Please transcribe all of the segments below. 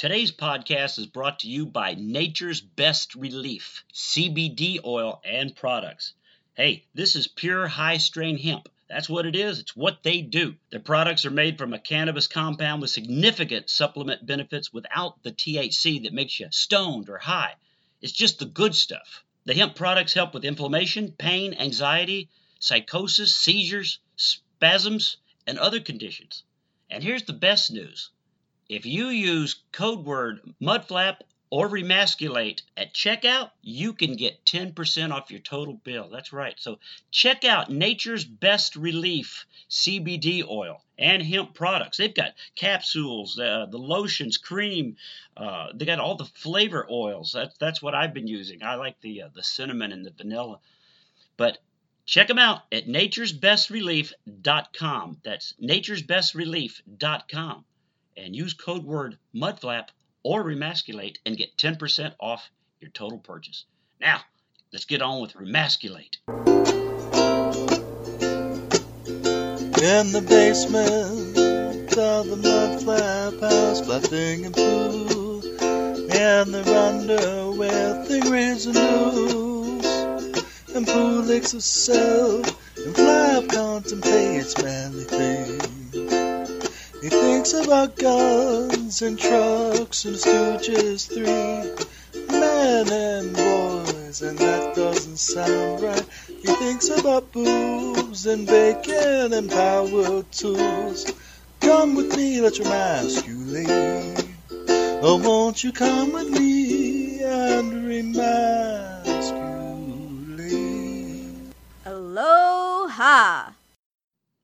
Today's podcast is brought to you by Nature's Best Relief, CBD oil and products. Hey, this is pure high strain hemp. That's what it is. It's what they do. Their products are made from a cannabis compound with significant supplement benefits without the THC that makes you stoned or high. It's just the good stuff. The hemp products help with inflammation, pain, anxiety, psychosis, seizures, spasms, and other conditions. And here's the best news. If you use code word mudflap or remasculate at checkout, you can get 10% off your total bill. That's right. So check out Nature's Best Relief CBD oil and hemp products. They've got capsules, uh, the lotions, cream. Uh, they got all the flavor oils. That's that's what I've been using. I like the uh, the cinnamon and the vanilla. But check them out at naturesbestrelief.com. That's naturesbestrelief.com. And use code word mudflap or remasculate and get 10% off your total purchase. Now, let's get on with remasculate. In the basement of the Mudflap house, flapping and poo. And they're under with the and news. And poo licks herself, and flap contemplates manly things. Thinks about guns and trucks and Stooges three. Men and boys, and that doesn't sound right. He thinks about boobs and bacon and power tools. Come with me, let's remasculate. Oh, won't you come with me and remasculate? Aloha!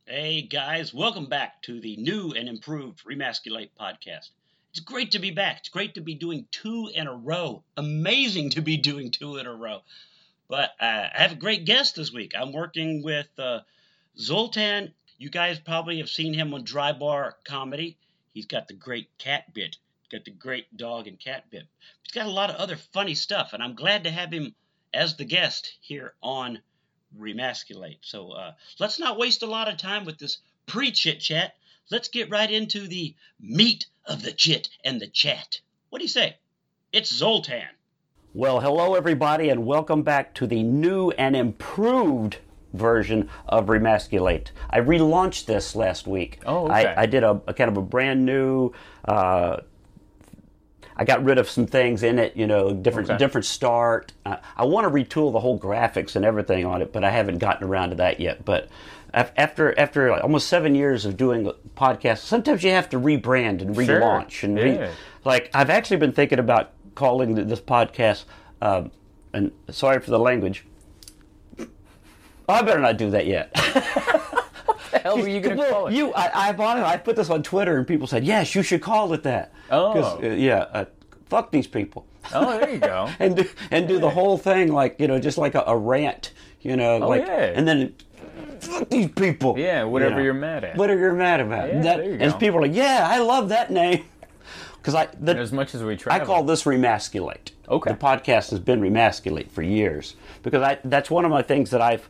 Hey guys, welcome back to the new and improved Remasculate podcast. It's great to be back. It's great to be doing two in a row. Amazing to be doing two in a row. But uh, I have a great guest this week. I'm working with uh, Zoltan. You guys probably have seen him on Dry Bar Comedy. He's got the great cat bit, got the great dog and cat bit. He's got a lot of other funny stuff, and I'm glad to have him as the guest here on Remasculate. So uh, let's not waste a lot of time with this pre chit chat. Let's get right into the meat of the chit and the chat. What do you say? It's Zoltan. Well, hello everybody, and welcome back to the new and improved version of Remasculate. I relaunched this last week. Oh, okay. I, I did a, a kind of a brand new. Uh, I got rid of some things in it, you know, different Okay. different start. Uh, I want to retool the whole graphics and everything on it, but I haven't gotten around to that yet. But after after like almost seven years of doing podcasts, sometimes you have to rebrand and Sure. relaunch and re- Yeah. like I've actually been thinking about calling this podcast. Um, and sorry for the language. I better not do that yet. the hell were you going to Well, call it? You, I, I, bought it. I put this on Twitter, and people said, "Yes, you should call it that." Oh. uh, yeah. Uh, fuck these people, Oh, there you go. and do, and do the whole thing like you know, just like a, a rant, you know, Oh, like, yeah. and then fuck these people. Yeah, you whatever know. you're mad at. Whatever you're mad about. Yeah, That- there you and people are like, "Yeah, I love that name," because I the, as much as we try, I call this remasculate. Okay. The podcast has been remasculate for years because I that's one of my things that I've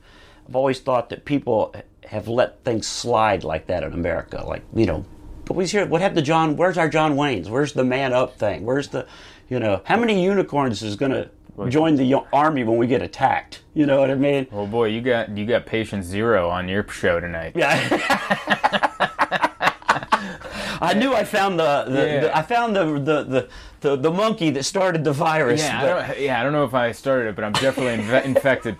I've always thought that people have let things slide like that in America. Like you know, but we hear what happened to John? Where's our John Wayne's? Where's the man up thing? Where's the you know how many unicorns is going to join the army when we get attacked? You know what I mean? Oh boy, you got you got patient zero on your show tonight. Yeah. I knew I found the, the, Yeah. the I found the the, the the the monkey that started the virus. Yeah, I but- yeah, I don't know if I started it, but I'm definitely inve- infected.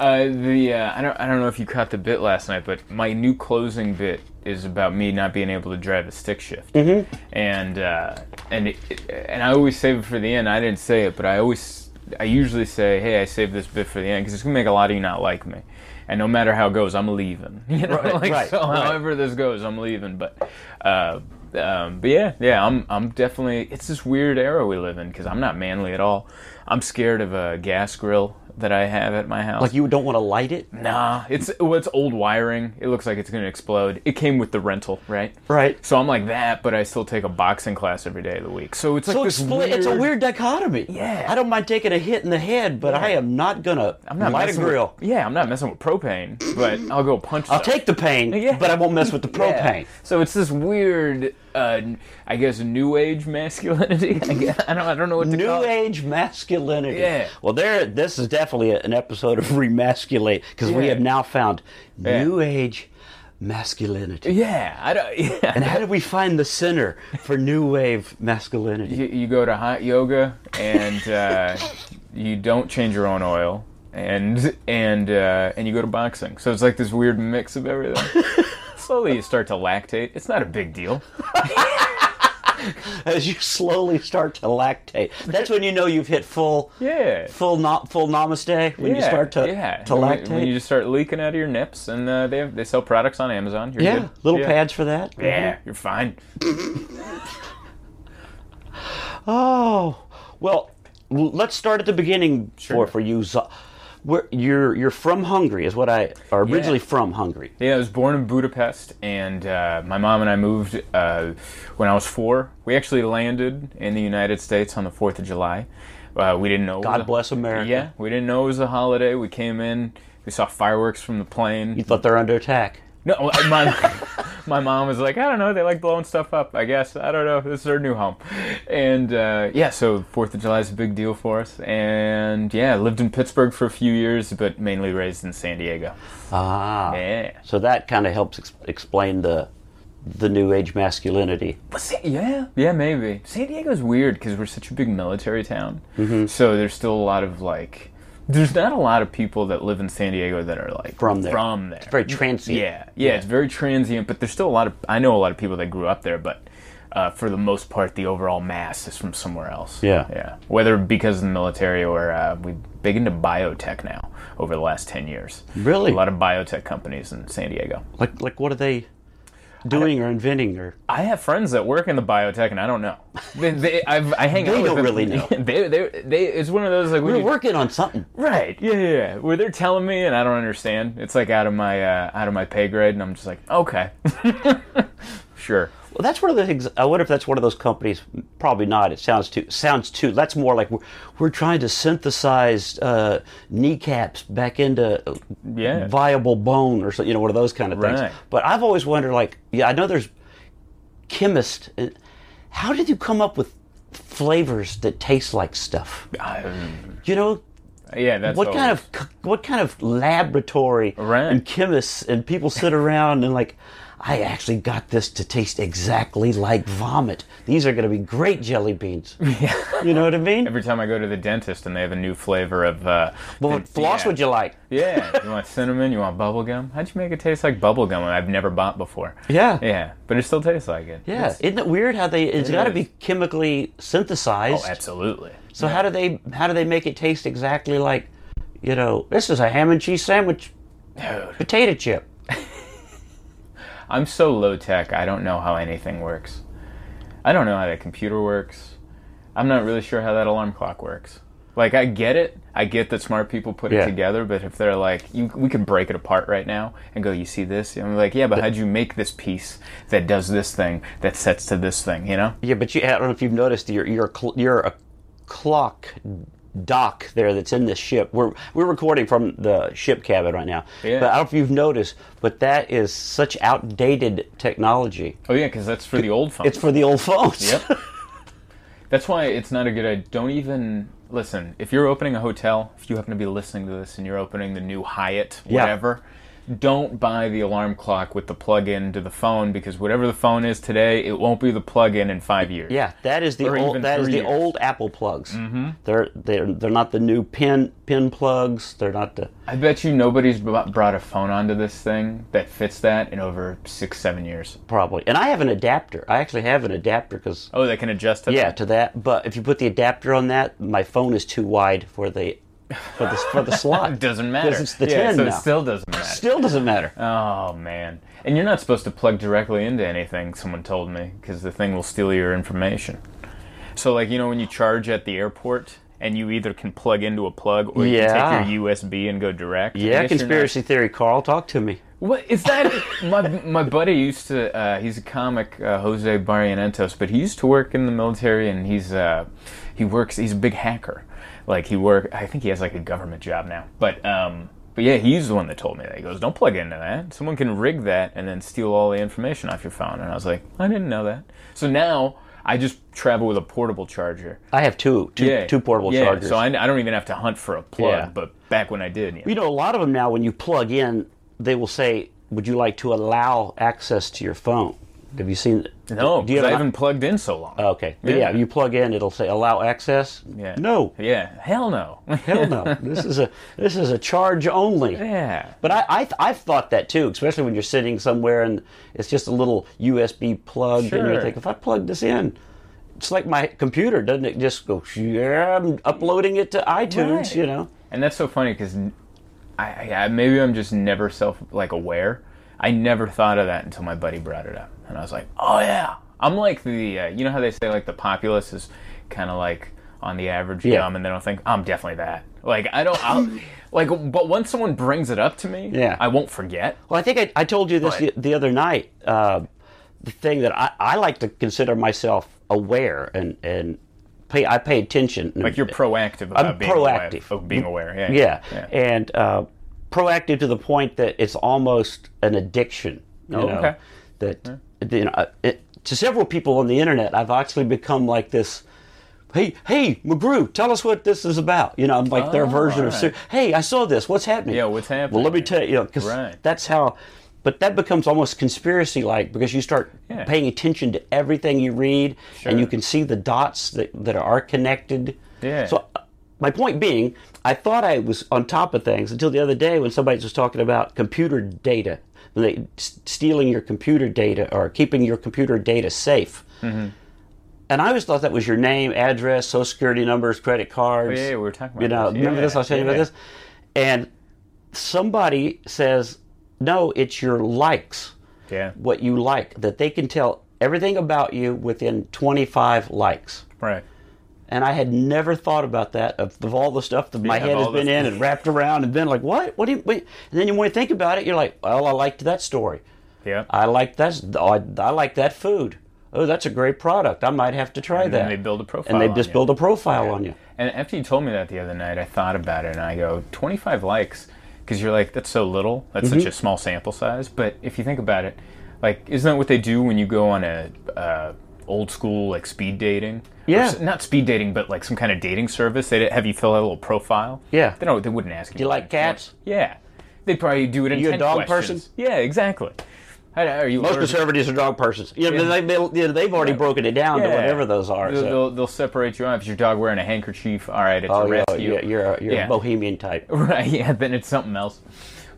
Uh, the uh, I don't I don't know if you caught the bit last night, but my new closing bit is about me not being able to drive a stick shift, mm-hmm. and uh, and it, and I always save it for the end. I didn't say it, but I always I usually say, hey, I saved this bit for the end because it's gonna make a lot of you not like me. And no matter how it goes, I'm leaving. You know, Right, like right, so. right. However this goes, I'm leaving. But, uh, um, but yeah, yeah, I'm I'm definitely. It's this weird era we live in because I'm not manly at all. I'm scared of a gas grill that I have at my house. Like you don't want to light it, Nah, it's well, it's old wiring. It looks like it's gonna explode. It came with the rental, right? right? So I'm like that, but I still take a boxing class every day of the week. So it's like So this it's, split- it's a weird dichotomy. Yeah. I don't mind taking a hit in the head, but I am not gonna I'm not light a grill. With, yeah, I'm not messing with propane, but I'll go punch. I'll stuff. take the pain, Yeah. but I won't mess with the Yeah. propane. So it's this weird uh, I guess new age masculinity. I, guess, I don't I don't know what to New call it. New age masculinity. Yeah. Well, there. This is definitely an episode of remasculate because we have now found Yeah. new age masculinity. Yeah, I don't. Yeah. And how do we find the center for new wave masculinity? you, you go to hot yoga and uh, you don't change your own oil and and uh, and you go to boxing so it's like this weird mix of everything slowly you start to lactate it's not a big deal As you slowly start to lactate, that's when you know you've hit full, yeah full, no, full namaste. When you yeah, start to yeah. to when, lactate. When you just start leaking out of your nips and uh, they have, they sell products on Amazon You're yeah, good. little yeah. pads for that. yeah you're fine Oh, well, l- let's start at the beginning Sure. for for you. Where you're you're from Hungary is what I or originally Yeah. from Hungary. Yeah, I was born in Budapest, and uh, my mom and I moved uh, when I was four. We actually landed in the United States on the Fourth of July. Uh, we didn't know. it was God a- bless America. Yeah, we didn't know it was a holiday. We came in, we saw fireworks from the plane. You thought they're under attack. No, my my mom was like, I don't know, they like blowing stuff up. I guess I don't know. This is our new home, and uh, yeah, so Fourth of July is a big deal for us. And yeah, lived in Pittsburgh for a few years, but mainly raised in San Diego. Ah, Yeah. so that kind of helps ex- explain the the new age masculinity. Yeah, yeah, maybe. San Diego's weird because we're such a big military town. Mm-hmm. So there's still a lot of like, there's not a lot of people that live in San Diego that are like From there. From there, it's Very transient. yeah, yeah, it's very transient. But there's still a lot of. I know a lot of people that grew up there, but uh, for the most part, the overall mass is from somewhere else. Yeah. yeah. Whether because of the military or uh, we big into biotech now over the last ten years. Really? a lot of biotech companies in San Diego. Like like what are they doing or inventing or? I have friends that work in the biotech, and I don't know. They, they, I hang They out with don't them. really know. they, they, they, it's one of those like We're you- working on something. right, yeah, yeah, yeah, where they're telling me, and I don't understand. It's like out of my uh, out of my pay grade, and I'm just like, okay, sure. Well, that's one of the things. I wonder if that's one of those companies. Probably not. It sounds too. Sounds too. That's more like we're, we're trying to synthesize uh, kneecaps back into uh, Yeah. viable bone or so. You know, one of those kind of things. Right. But I've always wondered, like, yeah, I know there's chemists. uh, How did you come up with flavors that taste like stuff? You know, Yeah, that's what kind of what kind of laboratory Right. and chemists and people sit around and like I actually got this to taste exactly like vomit. These are going to be great jelly beans. Yeah. You know what I mean? every time I go to the dentist and they have a new flavor of. Uh, well, what floss yeah. would you like? Yeah, you want cinnamon? You want bubble gum? How'd you make it taste like bubble gum? I've never bought before. Yeah. Yeah, but it still tastes like it. Yeah, It's- isn't it weird how they? It's It got to be chemically synthesized. oh, absolutely. so how do they? How do they make it taste exactly like? You know, this is a ham and cheese sandwich, Dude. potato chip. I'm so low tech, I don't know how anything works. I don't know how that computer works. I'm not really sure how that alarm clock works. Like, I get it. I get that smart people put Yeah. it together, but if they're like, you, we could break it apart right now and go, you see this? And I'm like, yeah, but how'd you make this piece that does this thing that sets to this thing, you know? Yeah, but you, I don't know if you've noticed you're you're a, cl- you're a uh, clock dock there that's in this ship. We're we're recording from the ship cabin right now. Yeah. But I don't know if you've noticed, but that is such outdated technology. Oh, yeah, because that's for the old phones. It's for the old phones. Yep. That's why it's not a good idea. Don't even listen. If you're opening a hotel, if you happen to be listening to this and you're opening the new Hyatt, Yeah. Don't buy the alarm clock with the plug-in to the phone because whatever the phone is today, it won't be the plug-in in five years. Yeah, that is the Or old that is three the old Apple plugs. Mm-hmm. They're they're they're not the new pin pin plugs. They're not the I bet you nobody's b- brought a phone onto this thing that fits that in over six, seven years. probably. And I have an adapter. I actually have an adapter because Oh, they can adjust to yeah that? to that. But if you put the adapter on that, my phone is too wide for the for the for the slot. Doesn't matter. Because it's the yeah, 10 so now. it still doesn't matter. Still doesn't matter. Oh man! And you're not supposed to plug directly into anything. Someone told me because the thing will steal your information. So, like you know, when you charge at the airport, and you either can plug into a plug or you Yeah. can take your USB and go direct. Yeah, conspiracy theory, Carl. Talk to me. What is that? my my buddy used to. Uh, he's a comic, uh, Jose Barrientos, but he used to work in the military, and he's uh, he works. He's a big hacker. Like he work. I think he has like a government job now. But um, but yeah, he's the one that told me that. He goes, "Don't plug into that. Someone can rig that and then steal all the information off your phone." And I was like, "I didn't know that." So now I just travel with a portable charger. I have two, two, Yeah, two portable yeah, chargers. So I, I don't even have to hunt for a plug. Yeah. But back when I did, yeah. You know, a lot of them now, when you plug in, they will say, "Would you like to allow access to your phone?" Have you seen? No, do you because I have an- haven't plugged in so long. Okay, yeah. Yeah. you plug in, it'll say allow access. Yeah. No, Yeah, hell no. hell no. this is a this is a charge only. yeah. But I, I I've thought that too, especially when you're sitting somewhere and it's just a little USB plug, and you Sure. think, if I plug this in, it's like my computer, doesn't it? Just go, yeah, I'm uploading it to iTunes, Right. you know. And that's so funny because I, I maybe I'm just never self like aware. I never thought of that until my buddy brought it up, and I was like, "Oh yeah." I'm like the uh, you know how they say like the populace is kind of like on the average Yeah. dumb, and they don't think I'm definitely that. Like I don't I'll, like, but once someone brings it up to me, Yeah. I won't forget. Well, I think I, I told you this the, But- the other night. Uh, the thing that I, I like to consider myself aware and and pay I pay attention. Like you're proactive about I'm being aware, proactive. of being aware. Yeah, yeah, and uh, proactive to the point that it's almost an addiction. You Oh, know, okay. That you know, uh, it, to several people on the internet, I've actually become like this. Hey, hey, McGrew, tell us what this is about. You know, I'm like their Oh, version of. Hey, I saw this. What's happening? Yeah, what's happening? Well, let me tell you. You know, because Right. that's how. But that becomes almost conspiracy-like because you start Yeah. paying attention to everything you read, and you can see the dots that, that are connected. Yeah. So uh, my point being, I thought I was on top of things until the other day when somebody was talking about computer data, they stealing your computer data or keeping your computer data safe. Mm-hmm. And I always thought that was your name, address, social security numbers, credit cards. Oh, yeah, we were talking about You know, this. remember Yeah, this? I was telling you yeah. about this. And somebody says, no, it's your likes yeah, what you like, that they can tell everything about you within 25 likes. right. And I had never thought about that of, of all the stuff that my Yeah, head has been in and wrapped around and been like, what? What do you? Wait? And then you when you think about it, you're like, well, I liked that story. Yeah. I like that. I, I like that food. Oh, that's a great product. I might have to try And that. then they build a profile and they just you. build a profile on you. And after you told me that the other night, I thought about it and I go, 25 likes, because you're like, that's so little. That's Mm-hmm. such a small sample size. But if you think about it, like, isn't that what they do when you go on a uh, old school like speed dating? Or Yeah. s- not speed dating, but like some kind of dating service. They'd have you fill out a little profile. Yeah. They don't. They wouldn't ask you. Do you like cats? Yeah. They'd probably do it in you a dog questions. person? Yeah, exactly. How- Are you Most allergic- conservatives are dog persons. You know, Yeah. they, they, you know, they've already broken it down to whatever those are. They'll, so. they'll, they'll separate you off. Is your dog wearing a handkerchief? All right, it's Oh a rescue. you're, you're, a, you're Yeah. a bohemian type. Right, yeah, then it's something else.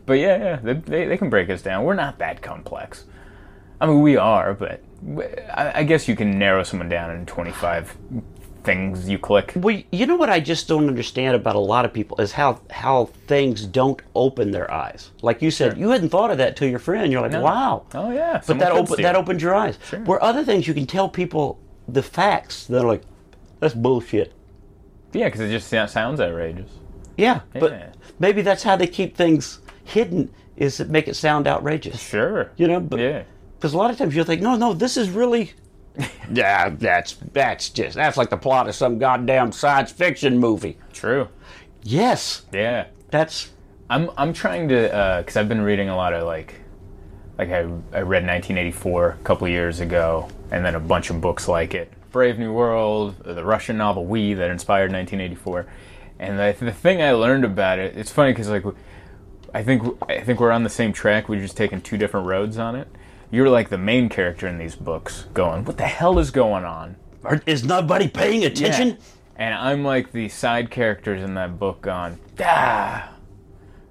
But yeah, yeah, they, they, they can break us down. We're not that complex. I mean, we are, but I, I guess you can narrow someone down in 25 things you click. Well, you know what I just don't understand about a lot of people is how how things don't open their eyes. Like you said, Sure. you hadn't thought of that to your friend. You're like, No. wow. Oh, yeah. But that open, that opened your eyes. Sure. Where other things you can tell people the facts, they're like, that's bullshit. Yeah, because it just sounds outrageous. Yeah, Yeah. but maybe that's how they keep things hidden is to make it sound outrageous. Sure. You know, but Yeah. Because a lot of times you'll think, no, no, this is really. yeah, that's that's just that's like the plot of some goddamn science fiction movie. True. Yes, Yeah. that's I'm I'm trying to uh, because I've been reading a lot of like like I I read 1984 a couple years ago, and then a bunch of books like it, Brave New World, the Russian novel We that inspired 1984, and the, the thing I learned about it, it's funny because like I think I think we're on the same track, we're just taking two different roads on it. You're like the main character in these books, going, "What the hell is going on?" Are- is nobody paying attention? Yeah. And I'm like the side characters in that book going, ah,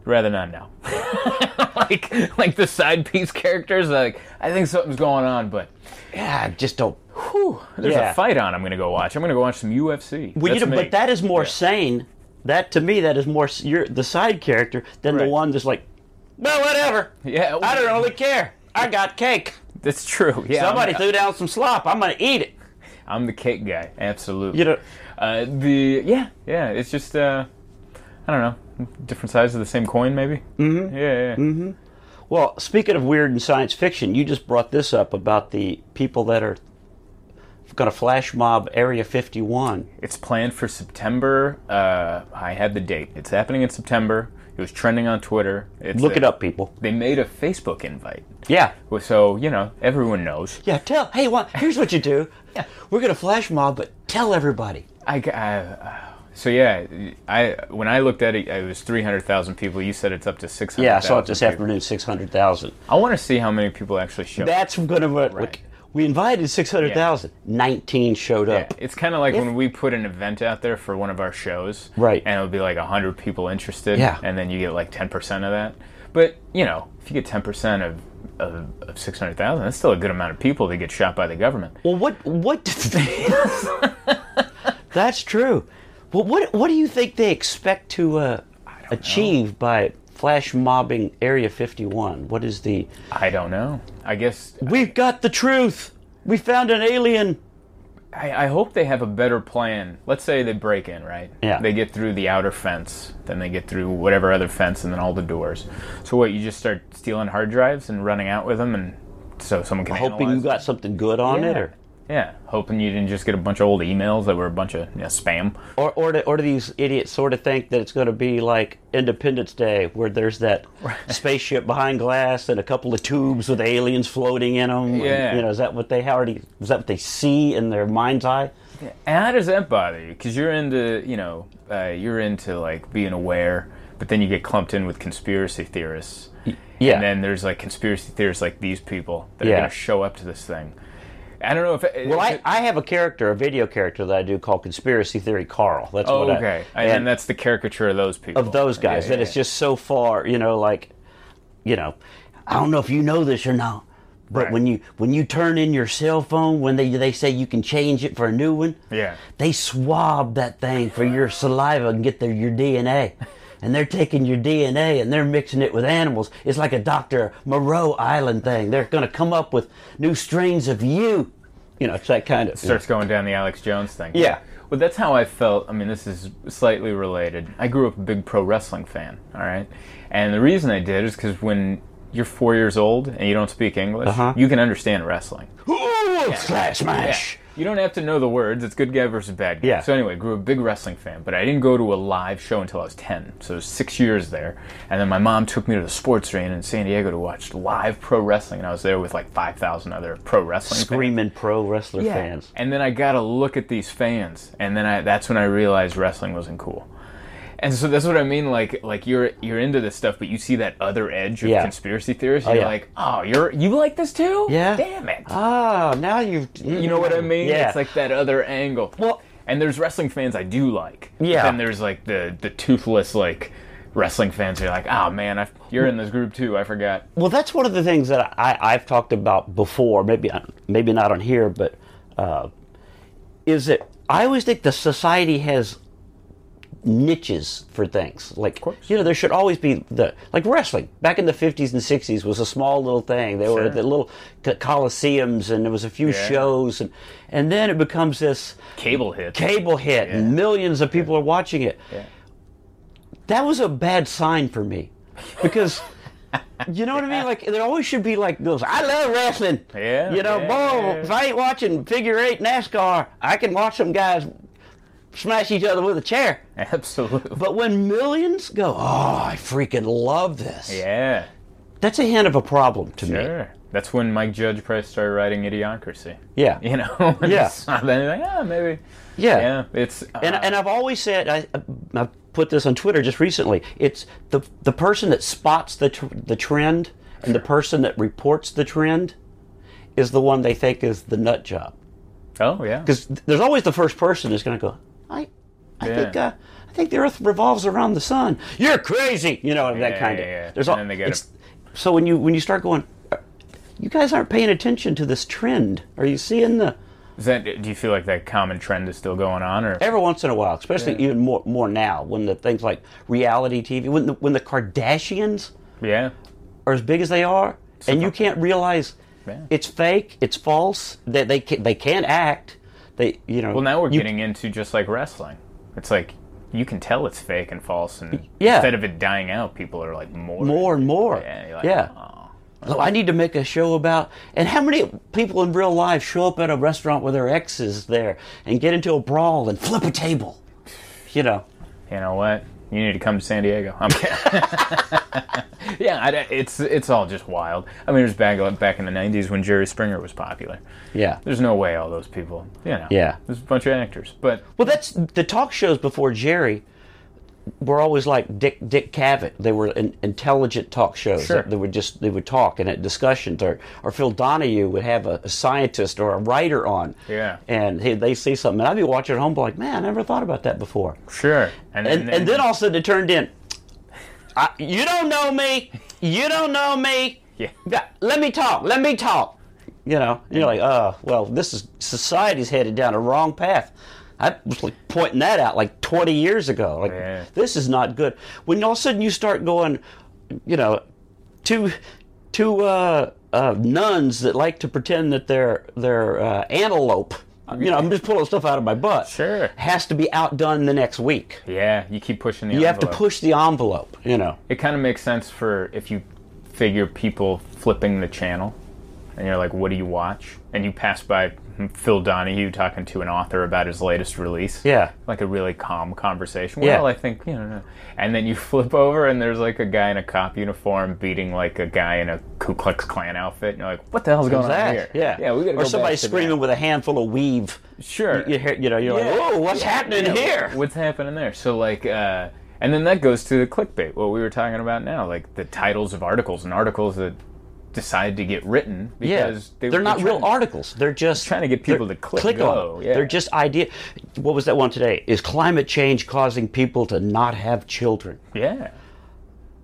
rather not know. like like the side piece characters, like I think something's going on, but Yeah, just don't. whew, there's Yeah. a fight on. I'm gonna go watch. I'm gonna go watch some UFC. Well, you know, but that is more Yeah. sane. That to me, that is more. You're the side character than the one that's like, well, whatever. yeah, I don't really care. I got cake. That's true. Yeah, Somebody I'm, threw down some slop. I'm gonna eat it. I'm the cake guy. Absolutely. You know. uh, the yeah yeah. It's just uh, I don't know, different sides of the same coin, maybe. Mm-hmm. Yeah, yeah. Mm-hmm. Well, speaking of weird and science fiction, you just brought this up about the people that are going to flash mob Area 51. It's planned for September. Uh, I had the date. It's happening in September. It was trending on Twitter. It's Look a- it up, people. They made a Facebook invite. Yeah. So, you know, everyone knows. Yeah, tell. Hey, what? Here's what you do. Yeah, we're gonna flash mob, but tell everybody. I, I- uh, so yeah, I when I looked at it, it was three hundred thousand people. You said it's up to six hundred. Yeah, I saw it this afternoon. Six hundred thousand. I want to see how many people actually show. up. That's gonna. What, Right. We invited six hundred thousand. Nineteen showed up. Yeah, it's kind of like If- when we put an event out there for one of our shows, Right. And it'll be like hundred people interested, Yeah. and then you get like ten percent of that. But you know, if you get ten percent of of, of six hundred thousand, that's still a good amount of people that get shot by the government. Well, what? What? Did they That's true. Well, what? What do you think they expect to uh, achieve by flash mobbing Area Fifty One? What is the? I don't know. I guess We've got the truth. We found an alien. I, I hope they have a better plan. Let's say they break in, right? Yeah. They get through the outer fence, then they get through whatever other fence, and then all the doors. So what? You just start stealing hard drives and running out with them, and so someone can Hoping you got something good on yeah. it, or yeah, hoping you didn't just get a bunch of old emails that were a bunch of you know, spam. or or do, or do these idiots sort of think that it's going to be like Independence Day, where there's that spaceship behind glass and a couple of tubes with aliens floating in them? Yeah. you know, is that what they already? Is that what they see in their mind's eye? And how does that bother you? Because you're into, you know, uh, you're into like being aware, but then you get clumped in with conspiracy theorists. Yeah. And then there's like conspiracy theorists like these people that Yeah. are going to show up to this thing. I don't know if. It, Well, I, it- I have a character, a video character that I do called Conspiracy Theory Carl. That's Oh, what I, oh, okay. And, and that's the caricature of those people. of those guys Yeah, that yeah, it's just so far, you know, like, you know, I don't know if you know this or not, but Right. when you when you turn in your cell phone, when they they say you can change it for a new one, Yeah. they swab that thing for your saliva and get their your DNA. And they're taking your DNA and they're mixing it with animals. It's like a Dr. Moreau Island thing. They're going to come up with new strains of you. You know, it's that kind of. starts going down the Alex Jones thing. Yeah. Well, that's how I felt. I mean, this is slightly related. I grew up a big pro wrestling fan, all right? And the reason I did is because when you're four years old and you don't speak English, Uh-huh. you can understand wrestling. Ooh, slash smash. You don't have to know the words. It's good guy versus bad guy. Yeah. So anyway, grew a big wrestling fan, but I didn't go to a live show until I was 10. So it was six years there. And then my mom took me to the sports arena in San Diego to watch live pro wrestling. And I was there with like 5,000 other pro wrestling fans. Screaming pro wrestler fans. And then I got to look at these fans, and then I, that's when I realized wrestling wasn't cool. And so that's what I mean. Like, like you're you're into this stuff, but you see that other edge of Yeah. conspiracy theorists. You're yeah. like, oh, you're you like this too? Yeah. Damn it. Ah, now you've. you know what I mean? Yeah. It's like that other angle. Well- and there's wrestling fans I do like. But Yeah. then there's like the the toothless like wrestling fans. Who are like, oh man, I, you're in this group too. I forgot. Well, that's one of the things that I, I've talked about before. Maybe maybe not on here, but uh, is that I always think the society has niches for things. Like you know, there should always be the like wrestling. Back in the fifties and sixties was a small little thing. There were the little co- coliseums, and there was a few Yeah. shows, and and then it becomes this Cable hit. cable hit, and millions of people are watching it. Yeah. That was a bad sign for me because. You know what I mean? Like there always should be like those. I love wrestling. Yeah, You know, yeah, boy, yeah. if I ain't watching figure eight NASCAR, I can watch some guys smash each other with a chair. Absolutely. But when millions go, oh, I freaking love this. yeah. That's a hint of a problem to me. Sure. That's when Mike Judge probably started writing Idiocracy. Yeah. You know? Yeah. that, like, ah, maybe. Yeah. Yeah. It's. Uh, And, and I've always said, I, I put this on Twitter just recently. It's the the person that spots the tr- the trend and the person that reports the trend is the one they think is the nut job. oh, yeah. because there's always the first person that's going to go. I, I Yeah. think, uh, I think the Earth revolves around the sun. You're crazy, you know that Yeah, kind of. yeah. There's all. then they get it's, so when you when you start going, uh, you guys aren't paying attention to this trend. Are you seeing the? Is that, do you feel like that common trend is still going on? or Every once in a while, especially even more more now, when the things like reality TV, when the, when the Kardashians Yeah. are as big as they are, and you can't realize it's fake, it's false. That they can, they can't act. They you know. Well, now we're you- getting into just like wrestling. It's like you can tell it's fake and false, and Yeah. instead of it dying out, people are like more. more and more. Yeah. You're like, yeah. "Oh." So I need to make a show about. And how many people in real life show up at a restaurant with their exes there and get into a brawl and flip a table? You know. You know what? You need to come to San Diego. I'm yeah, I, it's it's all just wild. I mean, it was back back in the '90s when Jerry Springer was popular. Yeah. There's no way all those people, you know. Yeah. There's a bunch of actors, but Well, that's the talk shows before Jerry were always like Dick Dick Cavett. They were in, intelligent talk shows. Sure. They would just they would talk and at discussions, or or Phil Donahue would have a, a scientist or a writer on. Yeah. And he, they see something, and I'd be watching at home, like, man, I never thought about that before. sure. And And and then all of a sudden it turned in. I, you don't know me. You don't know me. Yeah. Yeah, Let me talk. Let me talk. You know, and you're like, oh, well, this is society's headed down a wrong path. I was like pointing that out like 20 years ago. Like, Yeah. this is not good. When all of a sudden you start going, you know, two, two uh, uh, nuns that like to pretend that they're they're uh, antelope. You know, I'm just pulling stuff out of my butt. Sure. Has to be outdone the next week. yeah, you keep pushing the You have to push the envelope. You know. It kind of makes sense for if you figure people flipping the channel, and you're like, "What do you watch?" And you pass by Phil Donahue talking to an author about his latest release. Yeah. like a really calm conversation. Yeah. I think you know, and then you flip over and there's like a guy in a cop uniform beating like a guy in a Ku Klux Klan outfit, and you're like, "What the hell's going on that? here?" Yeah. yeah, we got to Or go somebody screaming that. with a handful of weave. Sure. You, hear- you know, you're Yeah. like, whoa, what's happening Yeah, here? What's happening there? So like, uh, and then that goes to the clickbait. What we were talking about now, like the titles of articles and articles that decide to get written Yeah, because they, they're not real to- articles. They're just trying to get people to click click go, on. yeah. They're just idea. What was that one today? Is climate change causing people to not have children? Yeah,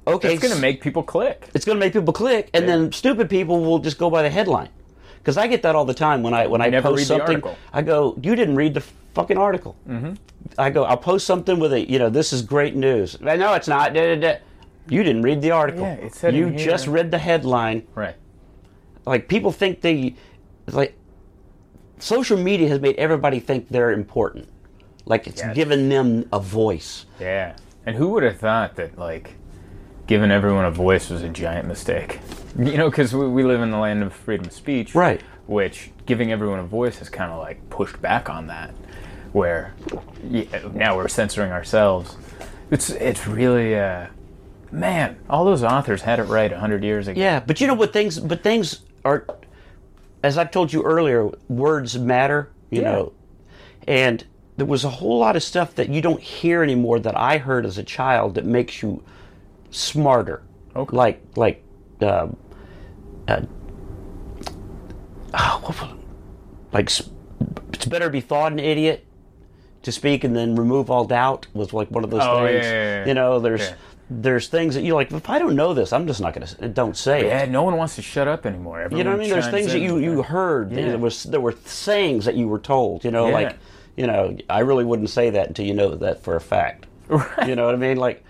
Okay, it's going to make people click. it's going to make people click, and then stupid people will just go by the headline. Because I get that all the time when I when I never post something. I go, you didn't read the fucking article. Mm-hmm. I go, I'll post something with a, you know, this is great news. I know it's not. Da, da, da. You didn't read the article. Yeah, it said you in here- just read the headline. Right. Like people think they, like, social media has made everybody think they're important. Like it's Yes. given them a voice. Yeah. And who would have thought that like giving everyone a voice was a giant mistake? You know, because we, we live in the land of freedom of speech, Right. Which giving everyone a voice has kind of like pushed back on that, where yeah, now we're censoring ourselves. It's it's really uh, man, all those authors had it right hundred years ago. Yeah, but you know what things? But things are, as I told you earlier, words matter. You Yeah. know, and there was a whole lot of stuff that you don't hear anymore that I heard as a child that makes you smarter. Okay. Like like, uh, uh, oh, it? like it's better to be thought an idiot to speak and then remove all doubt was like one of those Oh, things. yeah, yeah, yeah. You know, there's. Yeah. There's things that you're like, if I don't know this, I'm just not going to. Don't say it. Yeah, no one wants to shut up anymore. You know what I mean? There's things that you, you heard. Yeah. There was there were sayings that you were told. You know, Yeah. like you know, I really wouldn't say that until you know that for a fact. Right. You know what I mean? Like,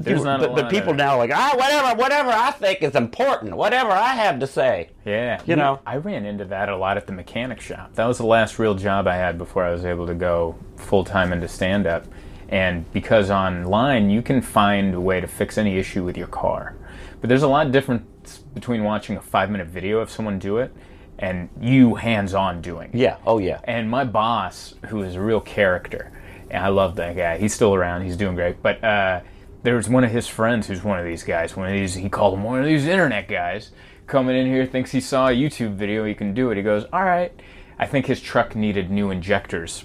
There's not a but, but people now are like ah whatever whatever I think is important, whatever I have to say. Yeah, You know? I ran into that a lot at the mechanic shop. That was the last real job I had before I was able to go full time into stand up. And because online you can find a way to fix any issue with your car, but there's a lot of difference between watching a five minute video of someone do it and you hands on doing. it. Yeah. Oh yeah. And my boss, who is a real character, and I love that guy. He's still around. He's doing great. But uh, there was one of his friends who's one of these guys. One of these, he called him one of these internet guys. Coming in here, thinks he saw a YouTube video. He can do it. He goes, all right. I think his truck needed new injectors.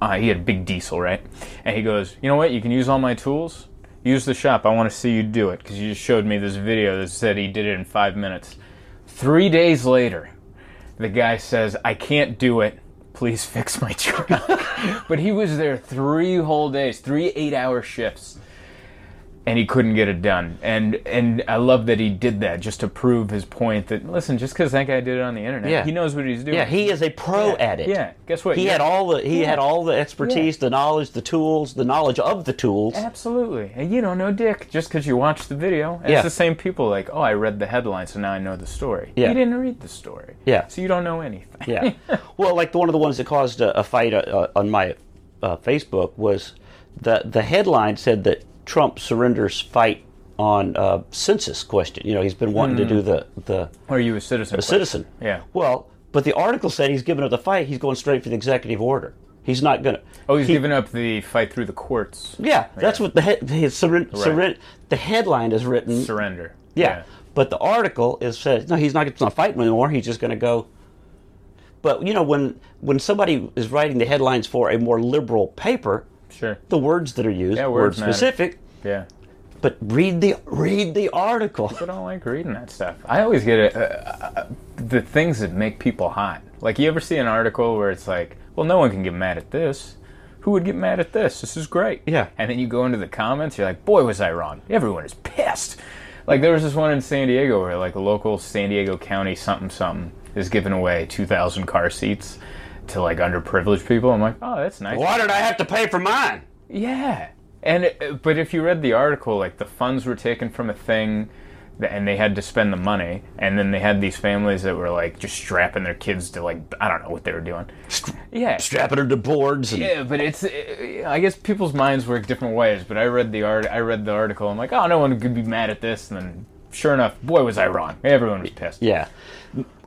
Uh, he had big diesel, right? And he goes, you know what? You can use all my tools. Use the shop. I want to see you do it because you just showed me this video that said he did it in five minutes. Three days later, the guy says, I can't do it. Please fix my truck. but he was there three whole days, three eight hour shifts. And he couldn't get it done. And and I love that he did that just to prove his point that listen, just because that guy did it on the internet, Yeah. he knows what he's doing. Yeah. He is a pro Yeah. at it. Yeah. Guess what? He You're- had all the he Yeah. had all the expertise, the knowledge, the tools, the knowledge of the tools. Absolutely. And you don't know dick just because you watched the video. Yeah. It's the same people like, oh, I read the headline, so now I know the story. Yeah. You didn't read the story. Yeah. So you don't know anything. Yeah. well, like the, one of the ones that caused a, a fight uh, on my uh, Facebook was the the headline said that Trump surrenders fight on uh, census question. You know, he's been wanting to do the the Are you a citizen? a citizen. Yeah. Well, but the article said he's giving up the fight. He's going straight for the executive order. He's not gonna. Oh, he's he- giving up the fight through the courts. Yeah, that's what the head, his surren- surren- the headline is written. Surrender. yeah. but the article is says no, he's not going to fight anymore. He's just going to go. But you know when when somebody is writing the headlines for a more liberal paper, Sure. the words that are used Yeah, word specific. Yeah. But read the read the article. I don't like reading that stuff. I always get it. Uh, uh, the things that make people hot. Like, you ever see an article where it's like, well, no one can get mad at this. Who would get mad at this? This is great. Yeah. And then you go into the comments, you're like, boy, was I wrong. Everyone is pissed. Like, there was this one in San Diego where, like, a local San Diego County something something is giving away 2,000 car seats to, like, underprivileged people. I'm like, oh, that's nice. Why did I have to pay for mine? Yeah, and it, but if you read the article, like the funds were taken from a thing, and they had to spend the money, and then they had these families that were like just strapping their kids to like I don't know what they were doing. Yeah, Strapping them to boards and yeah, but it's uh, I guess people's minds work different ways. But I read the art, I read the article. I'm like, oh, no one could be mad at this, and then sure enough, boy, was I wrong. Everyone was pissed. yeah.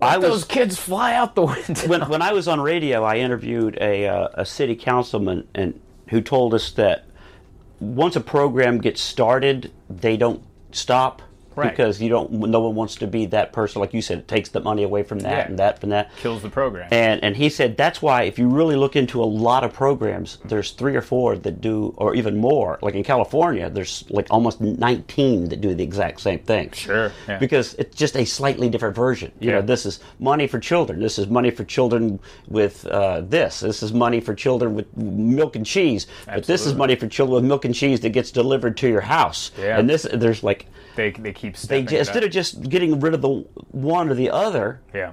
I Those kids fly out the window. when when I was on radio, I interviewed a uh, a city councilman and who told us that once a program gets started, they don't stop Right. because you don't. No one wants to be that person, like you said. It takes the money away from that Yeah. and that from that. kills the program. And and he said that's why if you really look into a lot of programs, there's three or four that do, or even more. Like in California, there's like almost 19 that do the exact same thing. Sure, yeah. Because it's just a slightly different version. You Yeah. know, this is money for children. This is money for children with uh, this. This is money for children with milk and cheese. But this is money for children with milk and cheese that gets delivered to your house. Yeah. And this, there's like. They they keep They stepping ju- it instead of just getting rid of the one or the other, yeah,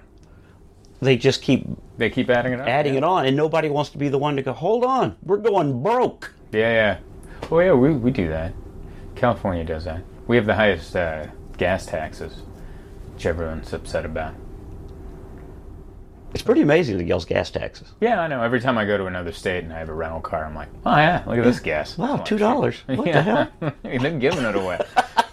they just keep they keep adding it up. adding yeah. it on, and nobody wants to be the one to go. Hold on, we're going broke. Yeah, yeah. Well, yeah, we, we do that. California does that. We have the highest uh, gas taxes, which everyone's upset about. It's pretty amazing the Yale's gas taxes. Yeah, I know. Every time I go to another state and I have a rental car, I'm like, oh yeah, look at this gas. Wow, It's a lot two dollars. What yeah. the hell? They're giving it away.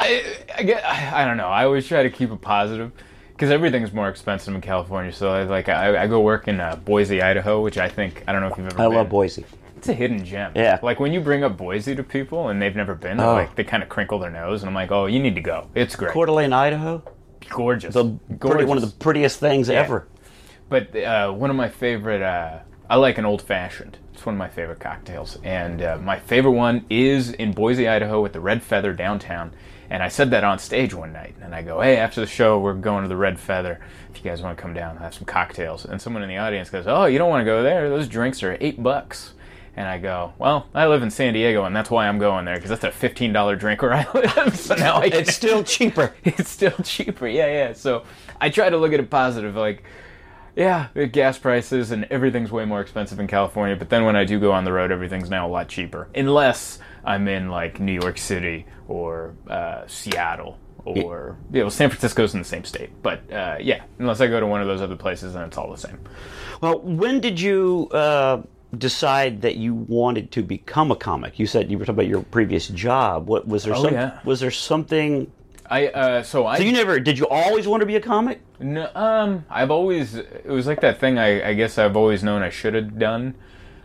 I, I get. I, I don't know. I always try to keep it positive because everything's more expensive in California. So I, like, I, I go work in uh, Boise, Idaho, which I think I don't know if you've ever. Been. I been. love Boise. It's a hidden gem. Yeah. Like when you bring up Boise to people and they've never been, Oh. like they kind of crinkle their nose, and I'm like, oh, you need to go. It's great, Coeur d'Alene, Idaho, gorgeous, the gorgeous. pretty, one of the prettiest things ever. But uh, one of my favorite, uh, I like an old fashioned. It's one of my favorite cocktails, and uh, my favorite one is in Boise, Idaho, with the Red Feather downtown. And I said that on stage one night, and I go, "Hey, after the show, we're going to the Red Feather. If you guys want to come down, have some cocktails." And someone in the audience goes, "Oh, you don't want to go there? Those drinks are eight bucks." And I go, "Well, I live in San Diego, and that's why I'm going there because that's a fifteen dollar drink where I live. so now I can It's still cheaper. it's still cheaper. Yeah, yeah. So I try to look at it positive. Like, yeah, gas prices and everything's way more expensive in California. But then when I do go on the road, everything's now a lot cheaper. Unless I'm in like New York City or uh, Seattle or yeah, well, San Francisco's in the same state. But uh, yeah, unless I go to one of those other places, then it's all the same. Well, when did you uh, decide that you wanted to become a comic? You said you were talking about your previous job. What was there? Oh, some, yeah. Was there something? I uh, so I So you never did? You always want to be a comic? No, um, I've always it was like that thing. I, I guess I've always known I should have done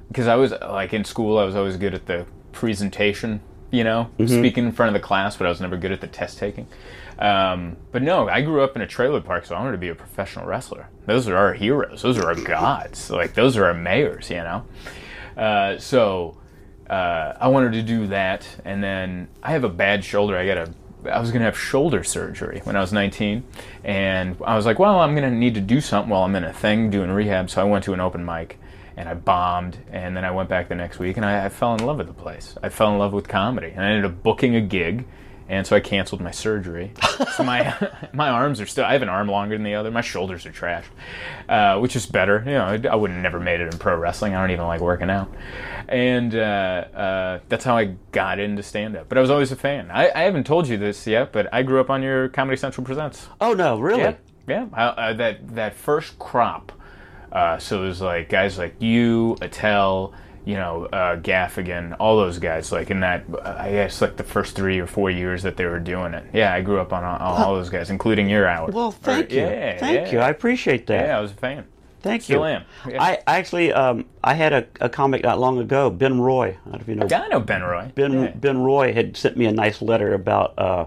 because I was like in school. I was always good at the presentation, you know, speaking in front of the class, but I was never good at the test taking. Um, but no, I grew up in a trailer park, so I wanted to be a professional wrestler. Those are our heroes. Those are our gods. Like those are our mayors, you know. Uh, so uh, I wanted to do that, and then I have a bad shoulder. I got a I was gonna have shoulder surgery when I was 19, and I was like, well, I'm gonna need to do something while I'm in a thing doing rehab. So I went to an open mic, and I bombed, and then I went back the next week, and I, I fell in love with the place. I fell in love with comedy, and I ended up booking a gig. And so I canceled my surgery. so my my arms are still. I have an arm longer than the other. My shoulders are trashed, uh, which is better. You know, I, I would have never made it in pro wrestling. I don't even like working out, and uh, uh, that's how I got into stand up. But I was always a fan. I, I haven't told you this yet, but I grew up on your Comedy Central presents. Oh no, really? Yeah, yeah. I, that that first crop. Uh, so there's like guys like you, Attell, you know, uh, Gaffigan, all those guys. Like in that, I guess like the first three or four years that they were doing it. Yeah, I grew up on all, all those guys, including your hour. Well, thank Or- you. Yeah, thank yeah. you. I appreciate that. Yeah, I was a fan. Thank Still you. am. Yeah. I I actually um, I had a, a comic not long ago. Ben Roy. I don't know if you know. I know Ben Roy. Ben Yeah. Ben Roy had sent me a nice letter about uh,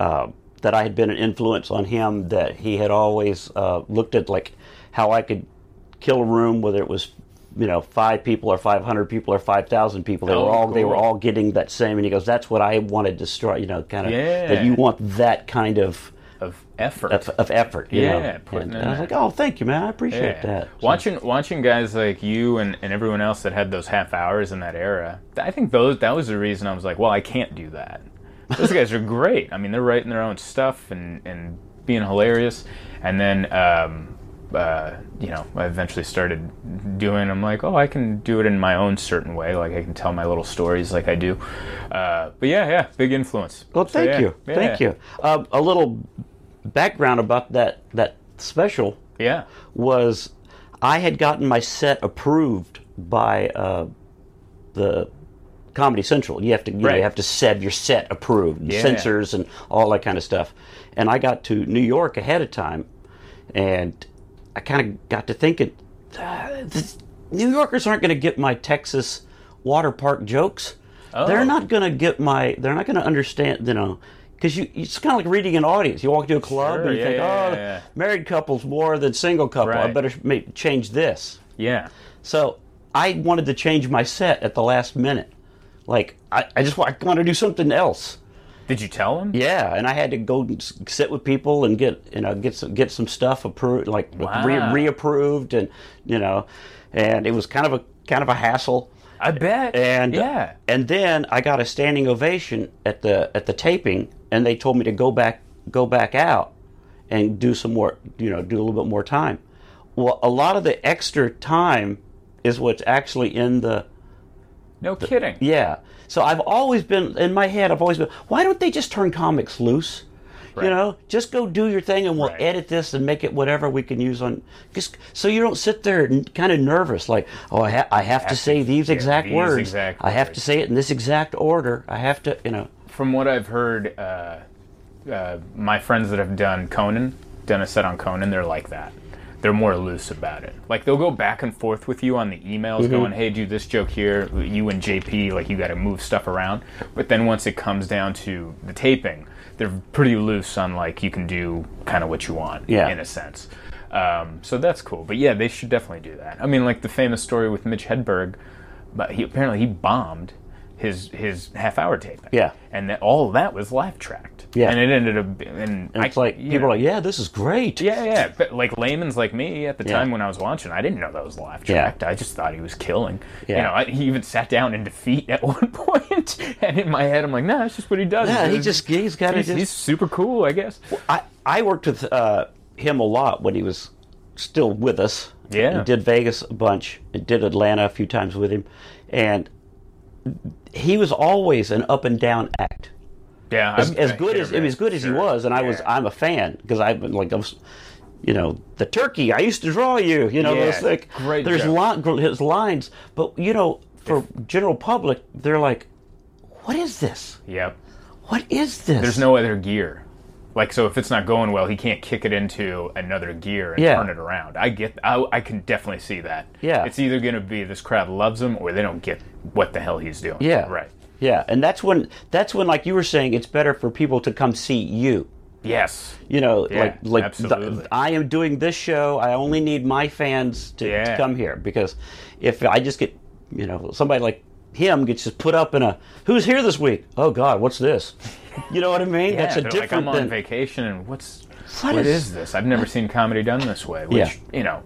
uh, that I had been an influence on him. That he had always uh, looked at like how I could kill a room, whether it was you know five people or five hundred people or five thousand people. They Oh, were all they were all getting that same. And he goes, "That's what I want to destroy." You know, kind of Yeah. that you want that kind of. of effort. Of, of effort, you Yeah, know? and I was like, "Oh, thank you, man. I appreciate that." So- Watching watching guys like you and, and everyone else that had those half hours in that era, I think those that was the reason I was like, well, I can't do that. Those guys are great. I mean, they're writing their own stuff and, and being hilarious. And then, um, uh, you know, I eventually started doing. I'm like, oh, I can do it in my own certain way. Like I can tell my little stories like I do. Uh, but yeah, yeah, big influence. Well, So, thank yeah, you, yeah, thank you. Uh, a little background about that that special Yeah. was I had gotten my set approved by uh, the Comedy Central. You have to you, know, you have to have your set approved, Yeah. censors and all that kind of stuff. And I got to New York ahead of time, and I kind of got to thinking, uh, this, New Yorkers aren't going to get my Texas water park jokes. Oh. They're not going to get my. They're not going to understand. You know. Because you, it's kind of like reading an audience. You walk to a club Sure, and you yeah, think, yeah, "Oh, yeah, married couples more than single couple. I better make, change this." Yeah. So I wanted to change my set at the last minute. Like I, I just I want to do something else. Did you tell him? Yeah, and I had to go sit with people and get you know get some get some stuff approved, like Wow. re, reapproved, and you know, and it was kind of a kind of a hassle. I bet. And yeah. and then I got a standing ovation at the at the taping, and they told me to go back go back out and do some more, you know, do a little bit more time. Well, a lot of the extra time is what's actually in the No kidding. yeah. So I've always been in my head. I've always been. Why don't they just turn comics loose? Right. You know, just go do your thing, and we'll Right. edit this and make it whatever we can use on. Just so you don't sit there and kind of nervous, like, oh, I, ha- I have, to to- say these yeah, exact these words. exact I have to say it in this exact order. I have to, you know. From what I've heard, uh, uh, my friends that have done Conan, done a set on Conan, they're like that. They're more loose about it. Like they'll go back and forth with you on the emails, Mm-hmm. going, "Hey, do this joke here." You and JP, like you got to move stuff around. But then once it comes down to the taping, they're pretty loose on like you can do kind of what you want, Yeah. in a sense. Um, so that's cool. But yeah, they should definitely do that. I mean, like the famous story with Mitch Hedberg, but he apparently he bombed his his half hour taping. Yeah. and that, all that was live tracked. Yeah. and it ended up and, And it's I- like people know, are like, yeah, this is great. yeah, yeah. But like layman's like me at the Yeah. time when I was watching, I didn't know that was live Yeah. I just thought he was killing. Yeah. You know, I, he even sat down in defeat at one point, and in my head, I'm like, nah, that's just what he does. Yeah, he He's- just he's got to he's, just. he's super cool, I guess. I, I worked with uh, him a lot when he was still with us. Yeah. Did Vegas a bunch. And did Atlanta a few times with him. And he was always an up and down act. Yeah, As, I'm- as I good as as good as he was, and I was I'm a fan because I've been like I was, you know, the turkey. I used to draw you. You know, Yeah, those like great there's li- his lines, but you know, for general public, they're like, what is this? Yep. What is this? There's no other gear. Like so, if it's not going well, he can't kick it into another gear and Yeah. turn it around. I get. I, I can definitely see that. Yeah. It's either going to be this crowd loves him or they don't get what the hell he's doing. Yeah. Right. Yeah, and that's when that's when like you were saying, it's better for people to come see you. Yes. You know, Yeah, like like the- I am doing this show. I only need my fans to, to come here because if I just get, you know, somebody like him gets just put up in a who's here this week? Oh God, what's this? You know what I mean? Yeah, That's a different like I'm on than vacation and what's What what is- is, this? I've never seen comedy done this way. Which Yeah. you know,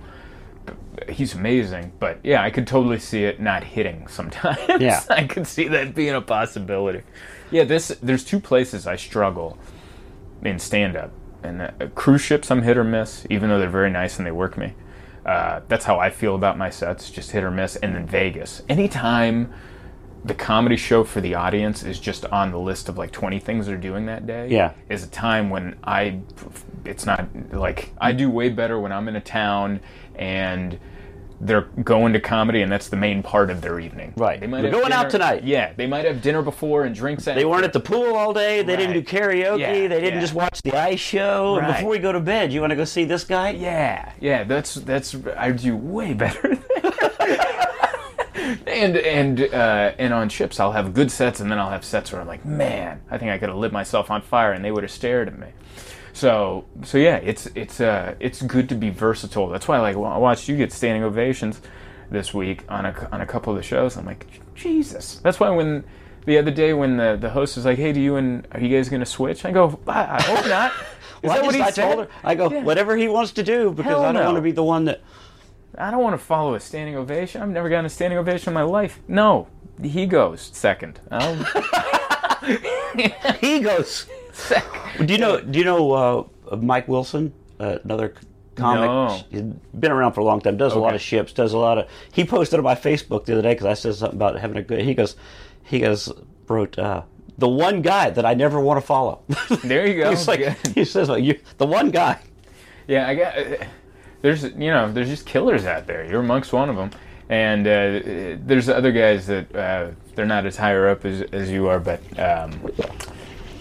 he's amazing. But yeah, I could totally see it not hitting sometimes. Yeah. I could see that being a possibility. Yeah, this there's two places I struggle in stand up, and uh, cruise ships I'm hit or miss, even though they're very nice and they work me. Uh, that's how I feel about my sets, just hit or miss. And then Vegas, anytime the comedy show for the audience is just on the list of like 20 things they're doing that day Yeah. is a time when i it's not like i do way better when i'm in a town and they're going to comedy and that's the main part of their evening. Right. They might have going out tonight. Yeah, they might have dinner before and drinks. They weren't at the pool all day. They didn't do karaoke. Yeah, they didn't yeah. just watch the ice show. And before we go to bed, you want to go see this guy? Yeah, yeah, that's that's I do way better. and and uh, and on ships, I'll have good sets, and then I'll have sets where I'm like, man, I think I could have lit myself on fire, and they would have stared at me. So so yeah, it's it's uh it's good to be versatile. That's why like I watched you get standing ovations this week on a on a couple of the shows. I'm like, Jesus. That's why when the other day when the the host was like, hey, do you and are you guys gonna switch? I go, I, I hope not. Is Well, I that what just- he I said? told her, I go, Yeah. whatever he wants to do, because Hell I don't no. want to be the one that. I don't want to follow a standing ovation. I've never gotten a standing ovation in my life. No, he goes second. He goes. Do you know? Do you know uh, Mike Wilson, uh, another comic? No. He's been around for a long time. Does a lot of ships. Does a lot of. He posted on my Facebook the other day because I said something about having a good. He goes, he goes wrote uh, the one guy that I never want to follow. there you go. He's like, he says, like, you, the one guy. Yeah, I got. uh, There's you know there's just killers out there. You're amongst one of them, and uh, there's other guys that uh, they're not as higher up as, as you are, but um,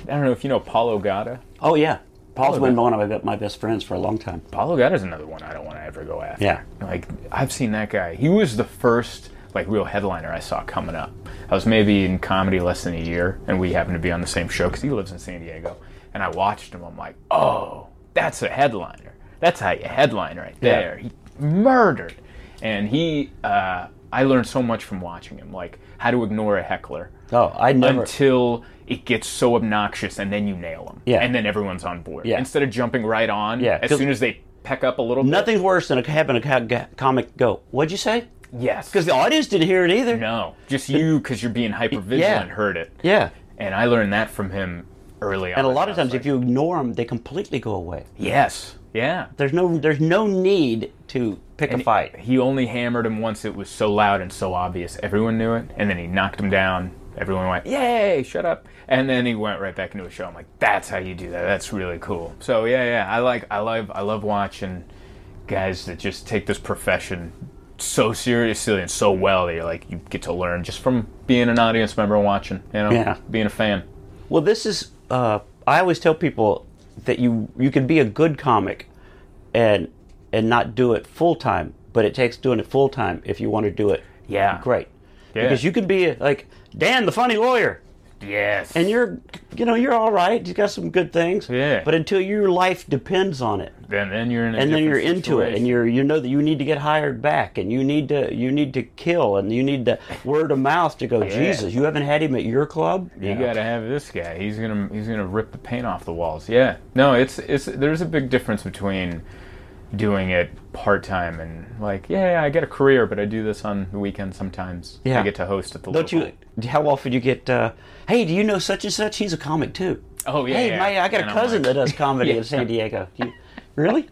I don't know if you know Paul Ogata. Oh yeah, Paul's Oh, been that- one of my, my best friends for a long time. Paul Ogata's another one I don't want to ever go after. Yeah. Like I've seen that guy. He was the first like real headliner I saw coming up. I was maybe in comedy less than a year, and we happened to be on the same show because he lives in San Diego. And I watched him. I'm like, oh, that's a headliner. That's how you headline right Yeah. there. He murdered, and he. Uh, I learned so much from watching him, like how to ignore a heckler Oh, I never. until it gets so obnoxious, and then you nail them. Yeah. And then everyone's on board. Yeah. Instead of jumping right on. Yeah, As soon as they peck up a little bit. Nothing's worse than having a comic go. What'd you say? Yes. Because the audience didn't hear it either. no, just you because you're being hyper vigilant Yeah. heard it, Yeah, and I learned that from him early on. and a lot of times, like, if you ignore them, they completely go away. yes, yeah, There's no, there's no need to pick And a fight. He only hammered him once it was so loud and so obvious, everyone knew it, and then he knocked him down. Everyone went, "Yay, shut up!" And then he went right back into a show. I'm like, "That's how you do that. That's really cool." So yeah, yeah, I like, I love, I love watching guys that just take this profession so seriously and so well that you're like you get to learn just from being an audience member and watching, you know, Yeah. being a fan. Well, this is. Uh, I always tell people that you you can be a good comic, and and not do it full time, but it takes doing it full time if you want to do it. Yeah. great. Yeah. Because you can be like Dan, the funny lawyer, Yes. and you're, you know, you're all right. You got some good things. Yeah. But until your life depends on it, then then you're in a and then you're into it, and you're you know that you need to get hired back, and you need to you need to kill, and you need the word of mouth to go. Jesus, you haven't had him at your club. You gotta have this guy. He's gonna he's gonna rip the paint off the walls. Yeah. No, it's it's there's a big difference between doing it part time and like yeah, I get a career, but I do this on the weekend sometimes. Yeah. I get to host at the Don't local. you? How often do you get? Uh, hey, do you know such and such? He's a comic too. Oh yeah. hey, yeah. my, I got And a cousin like- that does comedy Yeah. in San Diego. You, really?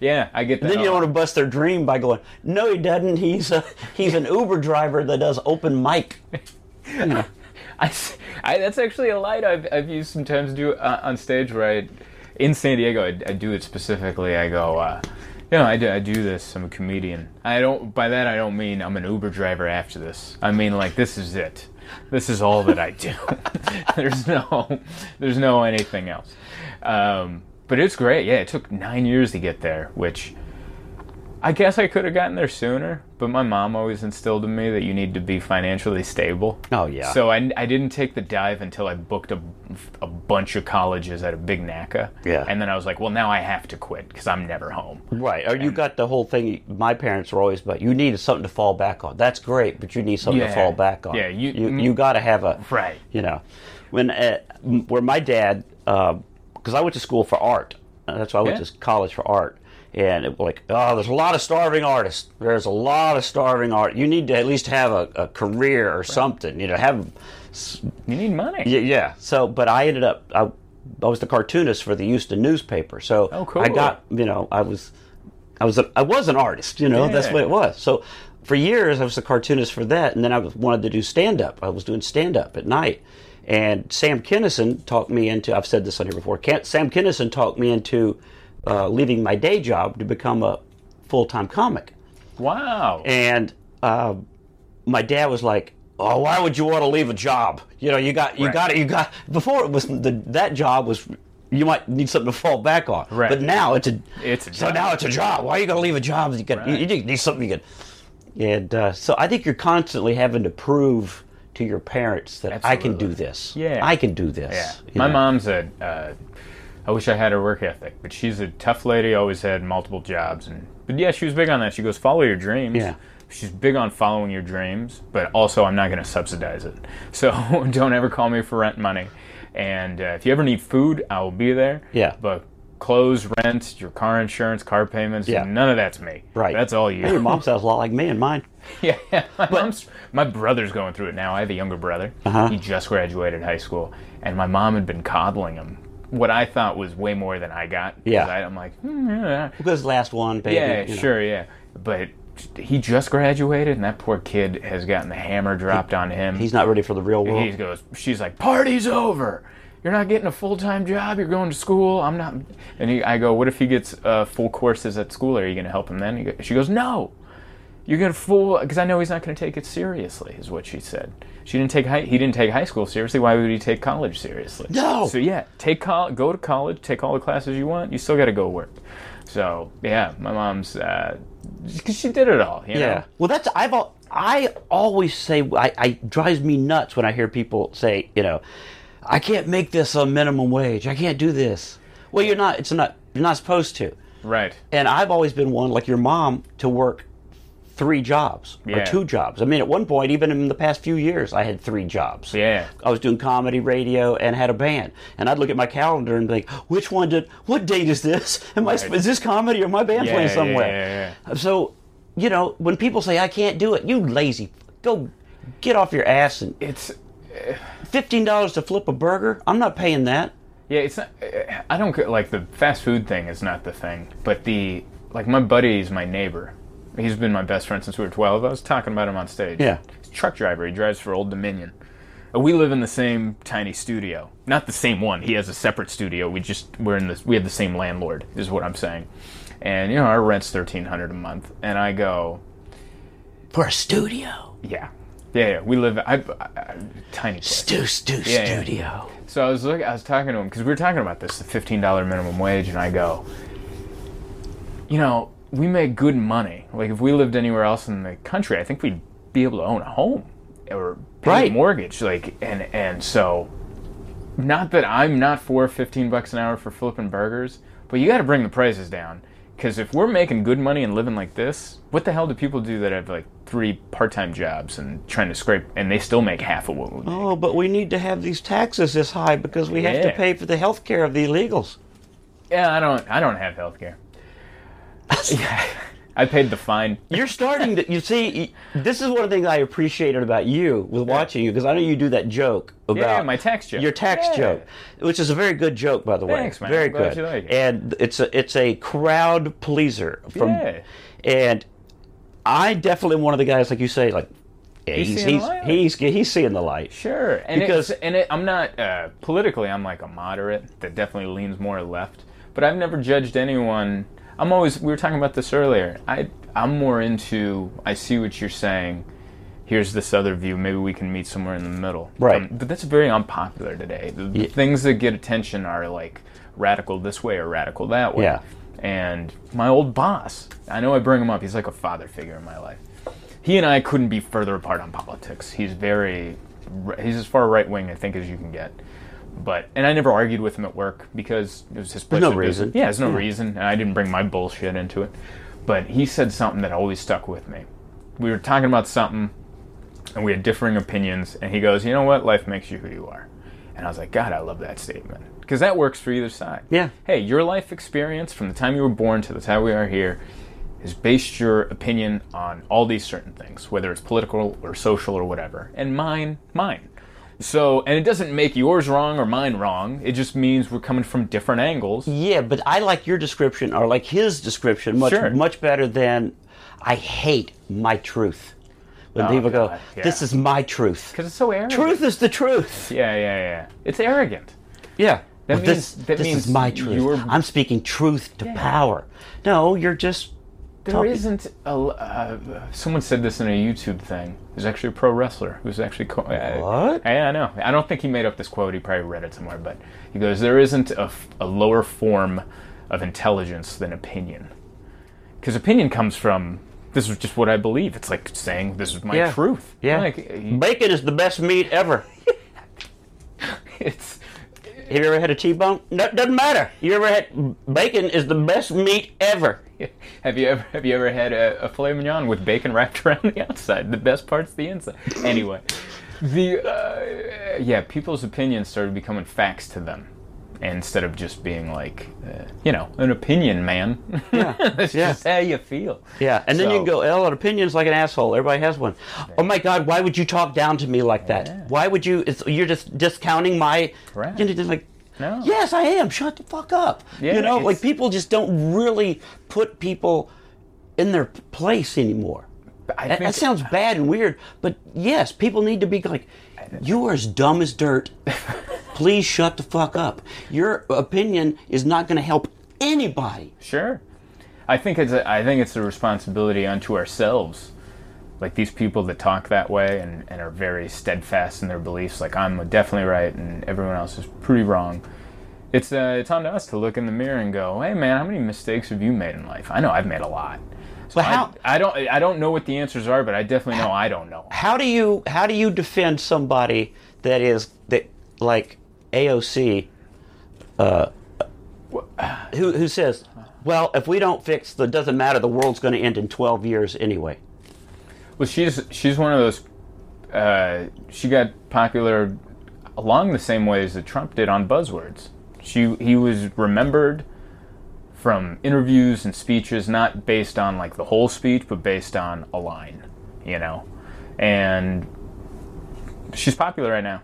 Yeah, I get that. Then you don't want to bust their dream by going, "No, he doesn't. He's a, he's an Uber driver that does open mic." I, I- that's actually a light I've, I've used sometimes do uh, on stage where I, in San Diego, I, I do it specifically. I go, uh, you know, I do, I do this. I'm a comedian. I don't. By that, I don't mean I'm an Uber driver after this. I mean like this is it. This is all that I do. there's no, there's no anything else. Um, but it's great. Yeah, it took nine years to get there, which I guess I could have gotten there sooner, but my mom always instilled in me that you need to be financially stable. Oh, yeah. So I, I didn't take the dive until I booked a, a bunch of colleges at a big NACA. Yeah. And then I was like, well, now I have to quit because I'm never home. Right. Or you got the whole thing. My parents were always about you need something to fall back on. That's great, but you need something to fall back on. Yeah, you- you, you got to have a Right. You know, when uh, where my dad, because I went to school for art. Uh, That's why I went Yeah. to college for art. And it, like, oh, there's a lot of starving artists. There's a lot of starving art. You need to at least have a, a career or something. You know, have You need money. yeah, yeah. So, but I ended up I, I was the cartoonist for the Houston newspaper. So Oh, cool. I got you know I was I was a, I was an artist. You know that's what it was. So for years I was a cartoonist for that, and then I wanted to do stand up. I was doing stand up at night, and Sam Kinison talked me into. I've said this on here before. Sam Kinison talked me into uh, leaving my day job to become a full time comic. Wow. and uh, my dad was like, "Oh, why would you want to leave a job? You know, you got you Right. got it. You got before it was the, that job was." You might need something to fall back on, Right. but now it's a It's a so job. now it's a job. Why are you going to leave a job? You, got, Right. you, you need something you can. And uh, so I think you're constantly having to prove to your parents that I can do this. Yeah. I can do this. Yeah. My know? mom's a. Uh, I wish I had her work ethic, but she's a tough lady. Always had multiple jobs, and but yeah, she was big on that. She goes, "Follow your dreams." Yeah. She's big on following your dreams, but also I'm not going to subsidize it. So don't ever call me for rent money. And uh, if you ever need food, I will be there. Yeah. But clothes, rent, your car insurance, car payments, Yeah. none of that's me. Right. That's all you. Hey, your mom sounds a lot like me and mine. Yeah, my mom's my brother's going through it now. I have a younger brother. Uh-huh. He just graduated high school, and my mom had been coddling him. What I thought was way more than I got. Yeah. I, I'm like, hmm, yeah, Because last one, baby. yeah, you know. sure, yeah. But he just graduated, and that poor kid has gotten the hammer dropped on him. He's not ready for the real world. He goes, she's like, party's over. You're not getting a full time job. You're going to school. I'm not. And he, I go, what if he gets uh, full courses at school? Are you going to help him then? He go, she goes, no. You're going to fool because I know he's not going to take it seriously. Is what she said. She didn't take high, he didn't take high school seriously. Why would he take college seriously? No! So yeah, take col- go to college, take all the classes you want. You still got to go work. So yeah, my mom's uh, 'cause she did it all. You know? Yeah. Well, that's I've al- I always say I, I drives me nuts when I hear people say you know I can't make this a minimum wage. I can't do this. Well, you're not. It's not. You're not supposed to. Right. And I've always been one like your mom to work three jobs or two jobs. I mean, at one point, even in the past few years, I had three jobs. Yeah. I was doing comedy, radio, and had a band. And I'd look at my calendar and think, which one did? What date is this? Am I? Is this comedy or my band Yeah, playing yeah, somewhere? yeah, uh, So, you know, when people say I can't do it, you lazy, go get off your ass and It's eh. fifteen dollars to flip a burger. I'm not paying that. Yeah, it's not. Eh, I don't get- like the fast food thing is not the thing, but the like my buddy's my neighbor. He's been my best friend since we were twelve. I was talking about him on stage. Yeah. he's a truck driver. He drives for Old Dominion. Uh, We live in the same tiny studio, not the same one. He has a separate studio. We just we're in this. We have the same landlord, is what I'm saying. And you know our rent's thirteen hundred a month, and I go, For a studio. yeah, yeah, yeah. We live. I, I, I tiny place. Stu, stu, Yeah, yeah. studio. So I was look, I was talking to him because we were talking about this, the fifteen dollar minimum wage, and I go, you know, we make good money. Like if we lived anywhere else in the country, I think we'd be able to own a home or pay Right. a mortgage. Like and and so, not that I'm not for fifteen bucks an hour for flipping burgers, but you got to bring the prices down. Because if we're making good money and living like this, what the hell do people do that have like three part-time jobs and trying to scrape, and they still make half of what we make? Oh, but we need to have these taxes this high because we have to pay for the health care of the illegals. Yeah, I don't. I don't have health care. yeah, I paid the fine. You're starting to, you see, this is one of the things I appreciated about you with watching you because I know you do that joke about Yeah, my tax joke. your tax Yeah. joke, which is a very good joke, by the way. Thanks, man. Very I'm good. like it. And it's a it's a crowd pleaser from, Yeah. and I definitely am one of the guys like you say like. yeah, He's he's seeing the he's, light. he's he's seeing the light. Sure, and Because- and it, I'm not uh, politically. I'm like a moderate that definitely leans more left. But I've never judged anyone. I'm always. We were talking about this earlier. I I'm more into. I see what you're saying. Here's this other view. Maybe we can meet somewhere in the middle. Right. Um, but that's very unpopular today. The, the Yeah. things that get attention are like radical this way or radical that way. Yeah. And my old boss, I know I bring him up. He's like a father figure in my life. He and I couldn't be further apart on politics. He's very, he's as far right wing I think as you can get. But and I never argued with him at work because it was his place. no of business. reason. Yeah, there's no Yeah. reason, and I didn't bring my bullshit into it. But he said something that always stuck with me. We were talking about something, and we had differing opinions, and he goes, "You know what? Life makes you who you are." And I was like, "God, I love that statement because that works for either side." Yeah. Hey, your life experience from the time you were born to the time we are here has based your opinion on all these certain things, whether it's political or social or whatever, and mine, mine. So, and it doesn't make yours wrong or mine wrong. It just means we're coming from different angles. Yeah, but I like your description or like his description much Sure. much better than I hate my truth. When Oh, people go, God, yeah. "This is my truth." Because it's so arrogant. Truth is the truth. Yeah, yeah, yeah. It's arrogant. Yeah. That Well, this means- that this means is my truth. you're- I'm speaking truth to power. No, you're just There isn't a. Uh, someone said this in a YouTube thing. There's actually a pro wrestler who's actually. Co- uh, What? Yeah, I know. I don't think he made up this quote. He probably read it somewhere. But he goes, "There isn't a, f- a lower form of intelligence than opinion, because opinion comes from this is just what I believe. It's like saying this is my Yeah. truth. Yeah. Like Bacon is the best meat ever. it's Have you ever had a T-bone? No, doesn't matter. You ever had bacon is the best meat ever. Have you ever have you ever had a, a filet mignon with bacon wrapped around the outside? The best part's the inside. Anyway, the uh, yeah, people's opinions started becoming facts to them instead of just being like, uh, you know, an opinion, man. Yeah, That's yeah. just how you feel. Yeah, and then you can go, "L, an opinion's like an asshole. Everybody has one." Oh my God, why would you talk down to me like that? Yeah. Why would you? It's, you're just discounting my. Correct. You're just like, No. yes, I am. Shut the fuck up. Yeah, you know, like people just don't really put people in their place anymore. I That, think that sounds bad and weird, but yes, people need to be like, you are as dumb as dirt. Please shut the fuck up. Your opinion is not going to help anybody. Sure. I think it's a, I think it's a responsibility unto ourselves. Like these people that talk that way and, and are very steadfast in their beliefs, like I'm definitely right and everyone else is pretty wrong. It's uh, it's on to us to look in the mirror and go, hey man, how many mistakes have you made in life? I know I've made a lot. But I- how- I, don't I don't know what the answers are, but I definitely know I don't know. how do you how do you defend somebody that is that like AOC uh, who who says well if we don't fix the doesn't matter the world's going to end in 12 years anyway Well, she's she's one of those. Uh, she got popular along the same ways that Trump did on buzzwords. She he was remembered from interviews and speeches, not based on like the whole speech, but based on a line, you know. And she's popular right now.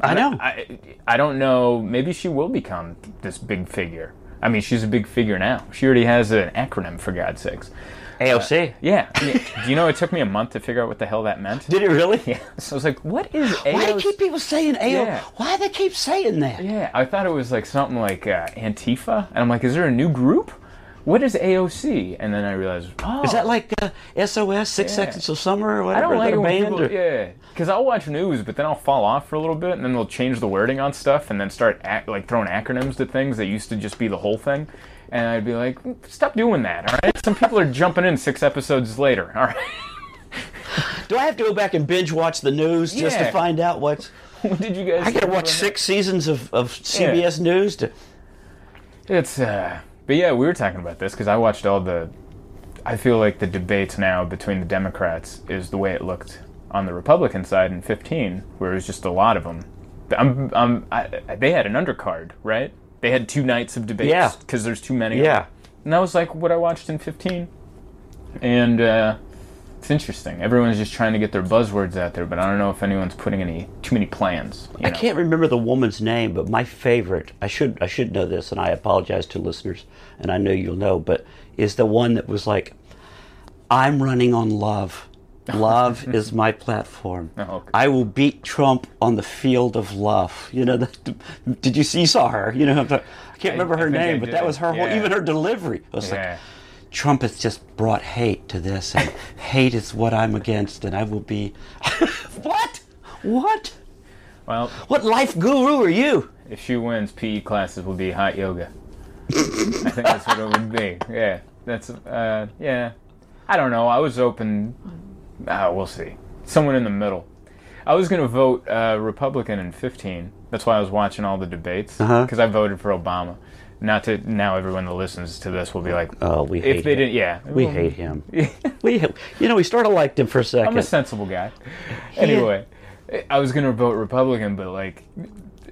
I know I I don't know. Maybe she will become this big figure. I mean, she's a big figure now. She already has an acronym for God's sakes. AOC Yeah. Do you know it took me a month to figure out what the hell that meant? did it really Yeah. So I was like, what is AOC? why do keep people saying AOC? Yeah. why do they keep saying that Yeah, I thought it was like something like uh, Antifa, and I'm like, is there a new group? What is AOC? And then I realized, oh, is that like uh, SOS Six Yeah. Seconds of Summer or I whatever don't like is it that a when band people, or- yeah, because I'll watch news, but then I'll fall off for a little bit, and then they'll change the wording on stuff, and then start ac- like throwing acronyms to things that used to just be the whole thing, and I'd be like, stop doing that, all right? Some people are jumping in six episodes later, all right? do I have to go back and binge watch the news just to find out what's what did you guys? I gotta watch six seasons of, of CBS News to It's uh but yeah, we were talking about this because I watched all the I feel like the debates now between the Democrats is the way it looked on the Republican side in 15, where it was just a lot of them. I'm, I'm, I, they had an undercard, right? They had two nights of debates Yeah. because there's too many. Yeah. and that was like what I watched in 15, and uh, it's interesting. Everyone's just trying to get their buzzwords out there, but I don't know if anyone's putting any too many plans. You I know? can't remember the woman's name, but my favorite, I should I should know this and I apologize to listeners and I know you'll know, but is the one that was like I'm running on love. Love is my platform. Oh, okay. I will beat Trump on the field of love. You know, the, did you see you saw her? You know, I can't remember I her I name, but that was her whole, even her delivery. I was Yeah. like, Trump has just brought hate to this, and hate is what I'm against, and I will be. what? What? Well, What life guru are you? if she wins, PE classes will be hot yoga. I think that's what it would be. Yeah, that's uh, yeah. I don't know. I was open. Uh, we'll see. Someone in the middle. I was gonna vote uh, Republican in 15. That's why I was watching all the debates Uh-huh. because I voted for Obama. Not to now, everyone that listens to this will be like, Oh, we hate if they him. didn't, yeah, We hate him. we, you know, we sort of liked him for a second. I'm a sensible guy. Anyway, I was gonna vote Republican, but like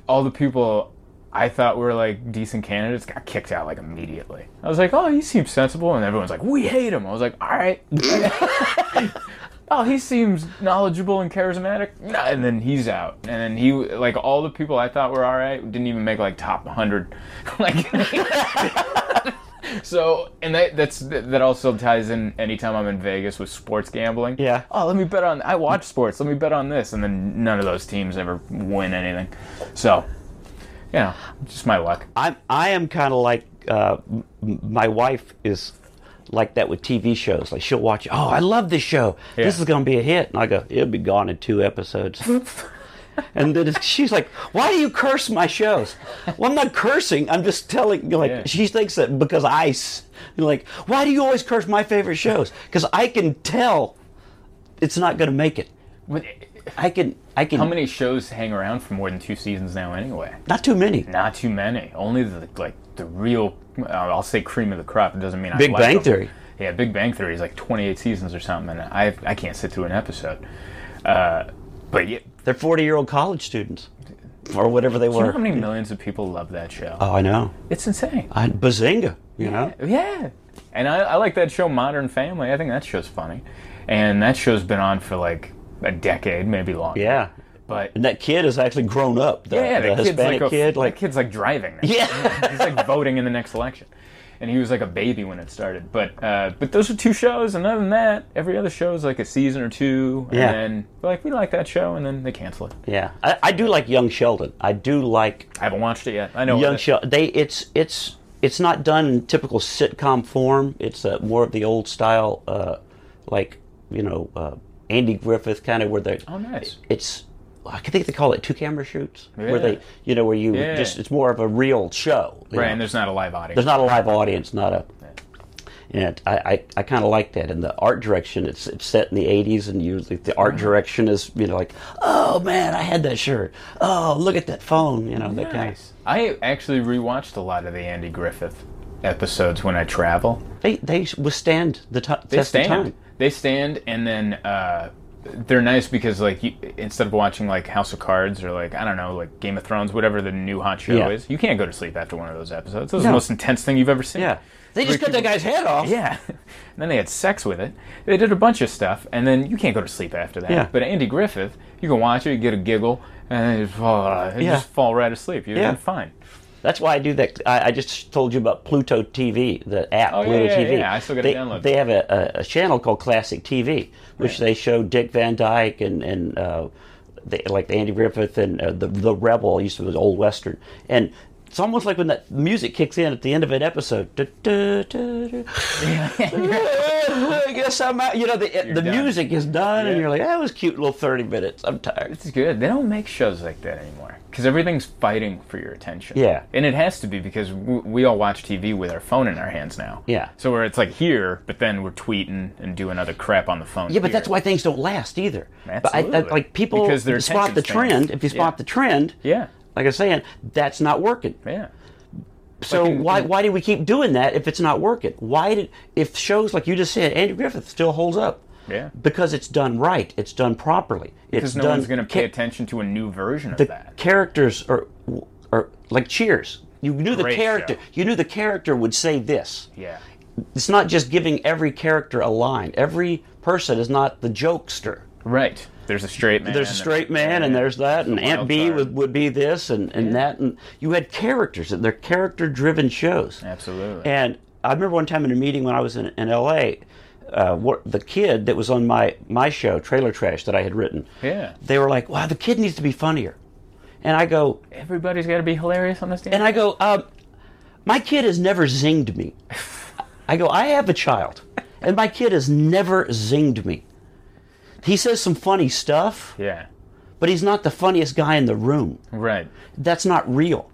all the people I thought were like decent candidates got kicked out like immediately. I was like, oh, he seems sensible, and everyone's like, we hate him. I was like, all right. oh, he seems knowledgeable and charismatic. Nah, And then he's out, and then he like all the people I thought were all right didn't even make like top 100. like. So, and that that's that also ties in anytime I'm in Vegas with sports gambling. Yeah. Oh, let me bet on. I watch sports. Let me bet on this, and then none of those teams ever win anything. So, yeah just my luck. I'm I am kind of like uh, m- my wife is like that with TV shows. Like she'll watch, oh, I love this show. This is going to be a hit, and I go, it'll be gone in two episodes. and then it's- she's like, why do you curse my shows? Well, I'm not cursing. I'm just telling. Like Yeah. she thinks that because I, like, why do you always curse my favorite shows? Because I can tell it's not going to make it. I can. I can. How many shows hang around for more than two seasons now, anyway? Not too many. Not too many. Only the like the real. I'll say cream of the crop. It doesn't mean I Big like Bang them. Theory. Yeah, Big Bang Theory is like 28 seasons or something, and I I can't sit through an episode. Uh, but yeah, They're 40 year old college students, or whatever they do you know were. how many millions of people love that show? Oh, I know. it's insane. I, Bazinga. You know. Yeah, and I, I like that show, Modern Family. I think that show's funny, and that show's been on for like a decade, maybe longer. Yeah. But And that kid has actually grown up. The, yeah, the that kid's Hispanic like a, kid, like kid's like driving. now. Yeah. he's like voting in the next election, and he was like a baby when it started. But uh, but those are two shows, and other than that, every other show is like a season or two, and Yeah. then like we like that show, and then they cancel it. yeah. I, I do like Young Sheldon. I do like I haven't watched it yet. I know Young Sheldon. They it's it's it's not done in typical sitcom form. It's uh, more of the old style, uh, like you know uh, Andy Griffith kind of where they. Oh, nice. It's I think they call it two camera shoots where they you know where you Yeah. just it's more of a real show. Right, know. and there's not a live audience. there's not a live audience, not a. And I, I, I kind of like that. And the art direction, it's, it's set in the 80s, and usually the art direction is, you know, like, oh man, I had that shirt. Oh, look at that phone, you know, that kind of. nice. I actually rewatched a lot of the Andy Griffith episodes when I travel. They, they withstand the t- They test of stand. time. They stand, and then uh, they're nice because like you, instead of watching like House of Cards or like I don't know like Game of Thrones, whatever the new hot show Yeah. is, you can't go to sleep after one of those episodes. Are No. the most intense thing you've ever seen. Yeah. They just cut that guy's head off. Yeah. and then they had sex with it. They did a bunch of stuff, and then you can't go to sleep after that. Yeah. But Andy Griffith, you can watch it, you get a giggle, and then you just fall, uh, you Yeah. just fall right asleep. You're Yeah. fine. That's why I do that. I, I just told you about Pluto TV, the app Oh, yeah, Pluto yeah, TV. yeah. I still gotta they, download They have a, a, channel called Classic TV, which they show Dick Van Dyke and and uh, they, like Andy Griffith and uh, the the Rebel used to be the old western, and it's almost like when that music kicks in at the end of an episode. Du- du- du. I guess I'm out. You know, the, the done. music is done, and you're like, that was cute little thirty minutes. I'm tired. It's good. They don't make shows like that anymore because everything's fighting for your attention. Yeah. and it has to be because w- we all watch TV with our phone in our hands now. Yeah. So where it's like here, but then we're tweeting and doing other crap on the phone. Yeah, but that's why things don't last either. But I, I, Absolutely. like people Because spot the trend. If you spot Yeah. the trend, Yeah. Like I'm saying, that's not working. Yeah. So Like in- why in- why do we keep doing that if it's not working? Why did if shows like you just said, Andy Griffith still holds up? Yeah. Because it's done right. It's done properly. Because it's no done. one's going to pay ca- attention to a new version of the that. characters are are like Cheers. You knew the character. show. You knew the character would say this. Yeah. It's not just giving every character a line. Every person is not the jokester. Right. There's a straight man. there's a straight man and there's that and aunt Bee card. would, would be this and, and that and you had characters and they're character driven shows Absolutely. and i remember one time in a meeting when i was in, in la uh, what, the kid that was on my, my show trailer trash that i had written Yeah. they were like wow the kid needs to be funnier and i go Everybody's got to be hilarious on this damn. and i go um, my kid has never zinged me i go i have a child and my kid has never zinged me he says some funny stuff yeah. but he's not the funniest guy in the room Right. that's not real.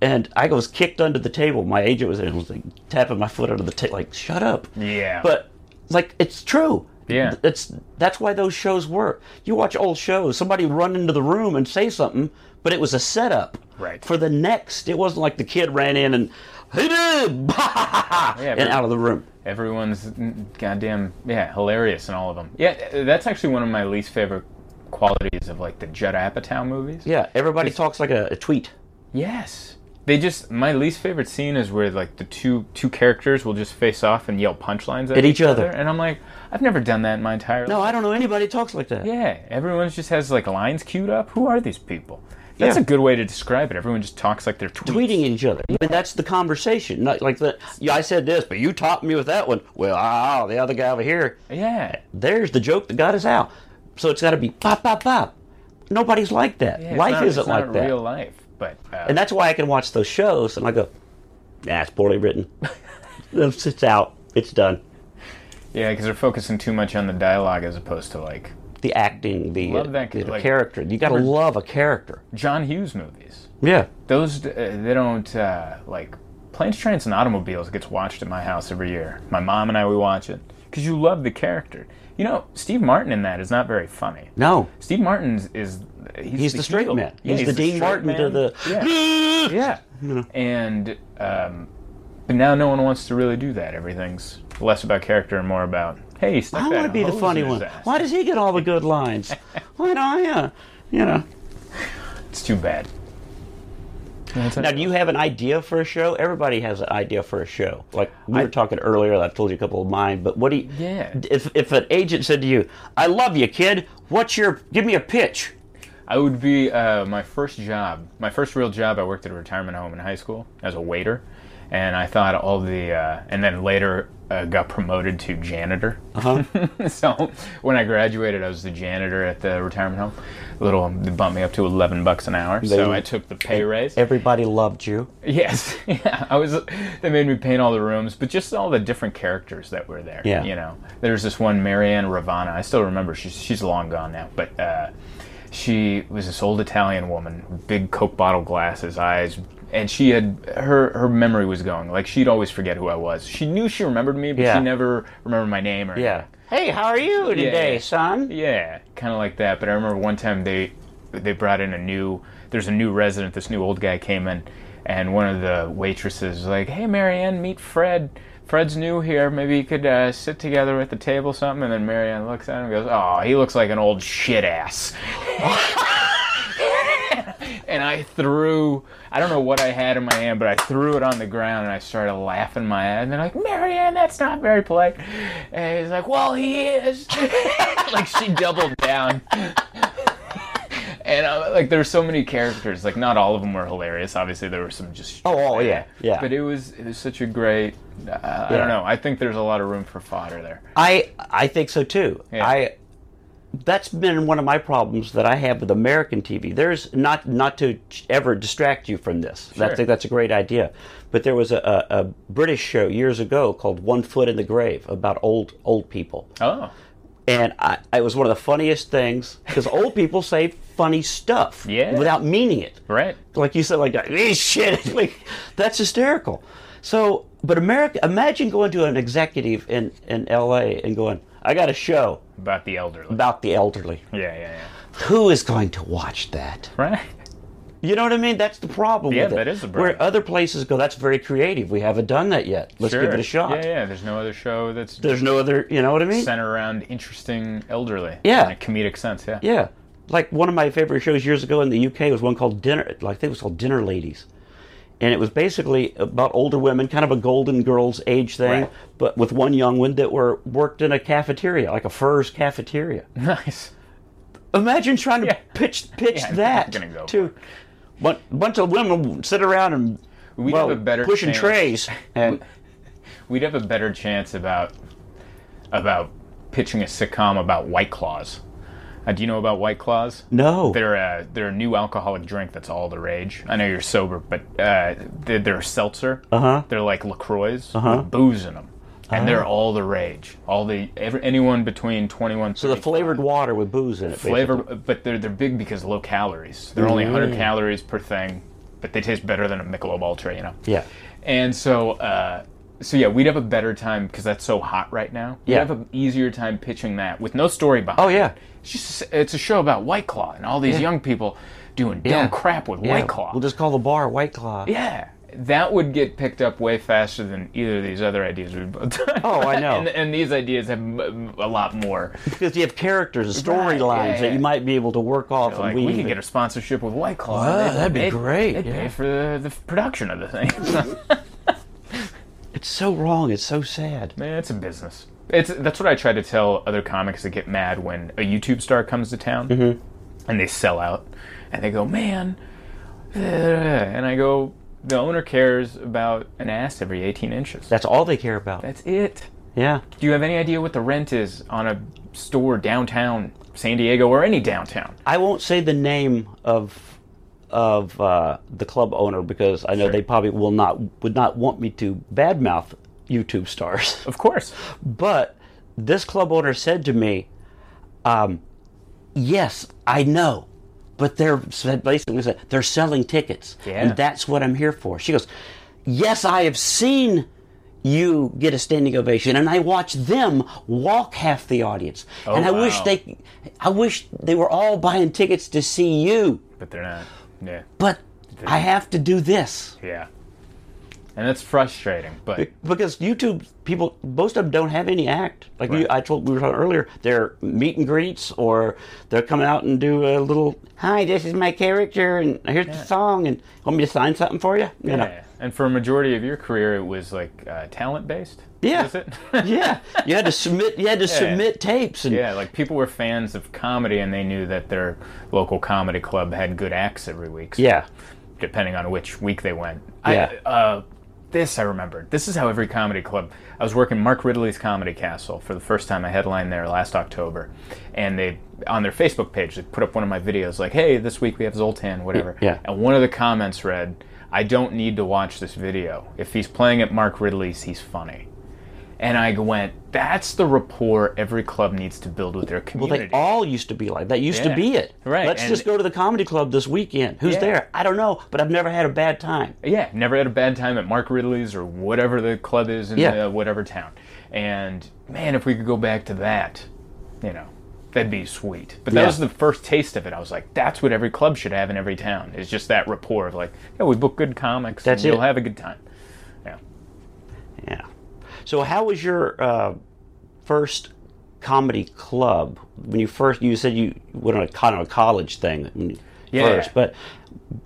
And I was kicked under the table. My agent was there was like tapping my foot under the table, like, shut up. Yeah. But like it's true. Yeah. It's that's why those shows work. You watch old shows, somebody run into the room and say something, but it was a setup. Right. For the next. It wasn't like the kid ran in and hey dude, Yeah, and out of the room. Everyone's goddamn yeah hilarious in all of them. Yeah, that's actually one of my least favorite qualities of like the Judd Apatow movies. Yeah, everybody talks like a, a tweet. Yes. They just my least favorite scene is where like the two two characters will just face off and yell punchlines at, At each other. and I'm like, I've never done that in my entire No, life. I don't know anybody talks like that. Yeah, everyone just has like lines queued up. Who are these people? That's Yeah. a good way to describe it. Everyone just talks like they're tweets. tweeting each other. I mean, that's the conversation. Not like the yeah, I said this, but you topped me with that one. Well, ah, the other guy over here. Yeah. There's the joke that got us out. So it's got to be pop, pop, pop. Nobody's like that. Yeah, Life not- isn't like that. Real life, but uh, And that's why I can watch those shows and I go, nah, it's poorly written. It's out. It's done. Yeah, because they're focusing too much on the dialogue as opposed to like The acting, the, Love that, the like- character. You got to love a character. John Hughes movies. Yeah. Those uh, they don't uh, like planes, trains, and automobiles gets watched at my house every year. My mom and I we watch it because you love the character. You know, Steve Martin in that is not very funny. No. Steve Martin's is he's, He's the straight heel. man. Yeah, He's the Dean straight Martin to man. the- yeah yeah. And um, but now no one wants to really do that. Everything's less about character and more about hey, I want to be the funny one. ass. Why does he get all the good lines? Why don't I? You know. It's too bad. Now, do you have an idea for a show? Everybody has an idea for a show. Like we were talking earlier, I told you a couple of mine. But what do you? Yeah. If if an agent said to you, "I love you, kid. What's your? Give me a pitch." I would be uh, my first job, my first real job. I worked at a retirement home in high school as a waiter, and I thought all the, uh, and then later uh, got promoted to janitor. Uh-huh. so when I graduated, I was the janitor at the retirement home. A little, they bumped me up to eleven bucks an hour, so I took the pay raise. Everybody loved you. Yes, yeah. I was. They made me paint all the rooms, but just all the different characters that were there. Yeah. You know, there's this one Marianne Ravana. I still remember. She's she's long gone now, but uh, she was this old Italian woman, big Coke bottle glasses, eyes, and she had her her memory was going. Like she'd always forget who I was. She knew she remembered me, but Yeah. she never remembered my name or Yeah. Hey, how are you today, son? yeah, kind of like that. But I remember one time they they brought in a new. There's a new resident. This new old guy came in, and one of the waitresses was like, "Hey, Marianne, meet Fred. Fred's new here. Maybe you could uh, sit together at the table, or something." And then Marianne looks at him and goes, "Oh, he looks like an old shit ass." and I threw. I don't know what I had in my hand, but I threw it on the ground and I started laughing my ass. And they're like, Marianne, that's not very polite. And he's like, Well, he is. like she doubled down. And uh, like were so many characters, like not all of them were hilarious. Obviously, there were some just Oh, oh, yeah, yeah. But it was it was such a great. Uh, I don't know. I think there's a lot of room for fodder there. I I think so too. Yeah. I that's been one of my problems that I have with American TV. There's not not to ever distract you from this. I Sure. think that's a great idea. But there was a, a, British show years ago called One Foot in the Grave about old old people, Oh, and I, it was one of the funniest things because old people say funny stuff Yeah. without meaning it right. like you said, like "Eh, shit, like that's hysterical. So, but America, imagine going to an executive in in L.A. and going, "I got a show About the elderly. about the elderly." yeah, yeah, yeah. Who is going to watch that? Right. You know what I mean? That's the problem. Yeah, with it. that is the Where other places go, that's very creative. We haven't done that yet. Let's give it a shot. Yeah, yeah. There's no other show that's There's no other. You know what I mean? Center around interesting elderly. Yeah. In a comedic sense, yeah. Yeah. Like one of my favorite shows years ago in the UK was one called Dinner. Like I think it was called Dinner Ladies, and it was basically about older women, kind of a Golden Girls age thing, Right. but with one young one that were worked in a cafeteria, like a Furs cafeteria. Nice. Imagine trying to Yeah. pitch pitch Yeah, that go to a bunch of women sit around and We'd well, have a better pushing chance. trays and We'd have a better chance about about pitching a sitcom about White Claws. Uh, do you know about White Claws? no. They're a they're a new alcoholic drink that's all the rage. I know you're sober, but uh, they're, they're a seltzer. Uh huh. They're like Lacroix Uh-huh. with booze in them, and they're all the rage. All the every, anyone between 21. So the flavored water with booze in it. flavor, basically. but they're they're big because low calories. They're only 100 calories per thing, but they taste better than a Michelob Ultra. You know. Yeah. And so, uh, so yeah, we'd have a better time because that's so hot right now. Yeah. We'd have an easier time pitching that with no story behind. Oh, yeah. it. It's just it's a show about White Claw and all these young people doing dumb Yeah. crap with Yeah. White Claw. We'll just call the bar White Claw. yeah, that would get picked up way faster than either of these other ideas we've both done. Oh, I know. and, and these ideas have a lot more. Because you have characters and Right, storylines yeah, that yeah. you might be able to work off Like and weave. we could get a sponsorship with White Claw. Wow, that'd be they'd- great, They'd yeah. pay for the, the production of the thing. It's so wrong. It's so sad. Man, it's a business. It's that's what I try to tell other comics that get mad when a YouTube star comes to town Mm-hmm. and they sell out and they go, man, uh," and I go, the owner cares about an ass every 18 inches. That's all they care about. That's it. Yeah. Do you have any idea what the rent is on a store downtown San Diego or any downtown? I won't say the name of of uh, the club owner because I know Sure. they probably will not would not want me to badmouth YouTube stars. Of course. But this club owner said to me, um, "Yes, I know, but they're said basically said they're selling tickets, Yeah. and that's what I'm here for." She goes, "Yes, I have seen." You get a standing ovation, and I watch them walk half the audience. and I wish Oh, they, I wish they were all buying tickets to see you. But they're not. Yeah. But I have to do this. Yeah. And it's frustrating, but because YouTube people, most of them don't have any act. Like you, I told we were talking earlier, they're meet and greets, or they're coming out and do a little, "Hi, this is my character, and here's the song, and want me to sign something for you?" You know? Yeah. And for a majority of your career, it was like uh, talent based. Yeah. Was it? yeah, you had to submit. You had to submit tapes, and Yeah, like people were fans of comedy and they knew that their local comedy club had good acts every week. So yeah, depending on which week they went. Yeah. I, uh, this I remembered. This is how every comedy club. I was working Mark Ridley's Comedy Castle for the first time. I headlined there last October, and they on their Facebook page they put up one of my videos like, "Hey, this week we have Zoltan, whatever." Yeah. And one of the comments read, "I don't need to watch this video. If he's playing at Mark Ridley's, he's funny." And I went, "That's the rapport every club needs to build with their community. well, they all used to be like that. Used to be it. Right, Let's and- just go to the comedy club this weekend. Who's Yeah. there? I don't know, but I've never had a bad time. Yeah, never had a bad time at Mark Ridley's or whatever the club is in Yeah. uh, whatever town. And man, if we could go back to that, you know, that'd be sweet. But that Yeah. was the first taste of it. I was like, that's what every club should have in every town. It's just that rapport of like, yeah, we book good comics. That's and You'll have a good time. Yeah. Yeah. So, how was your uh, first comedy club when you first? You said you went on a kind of a college thing Yeah. first, but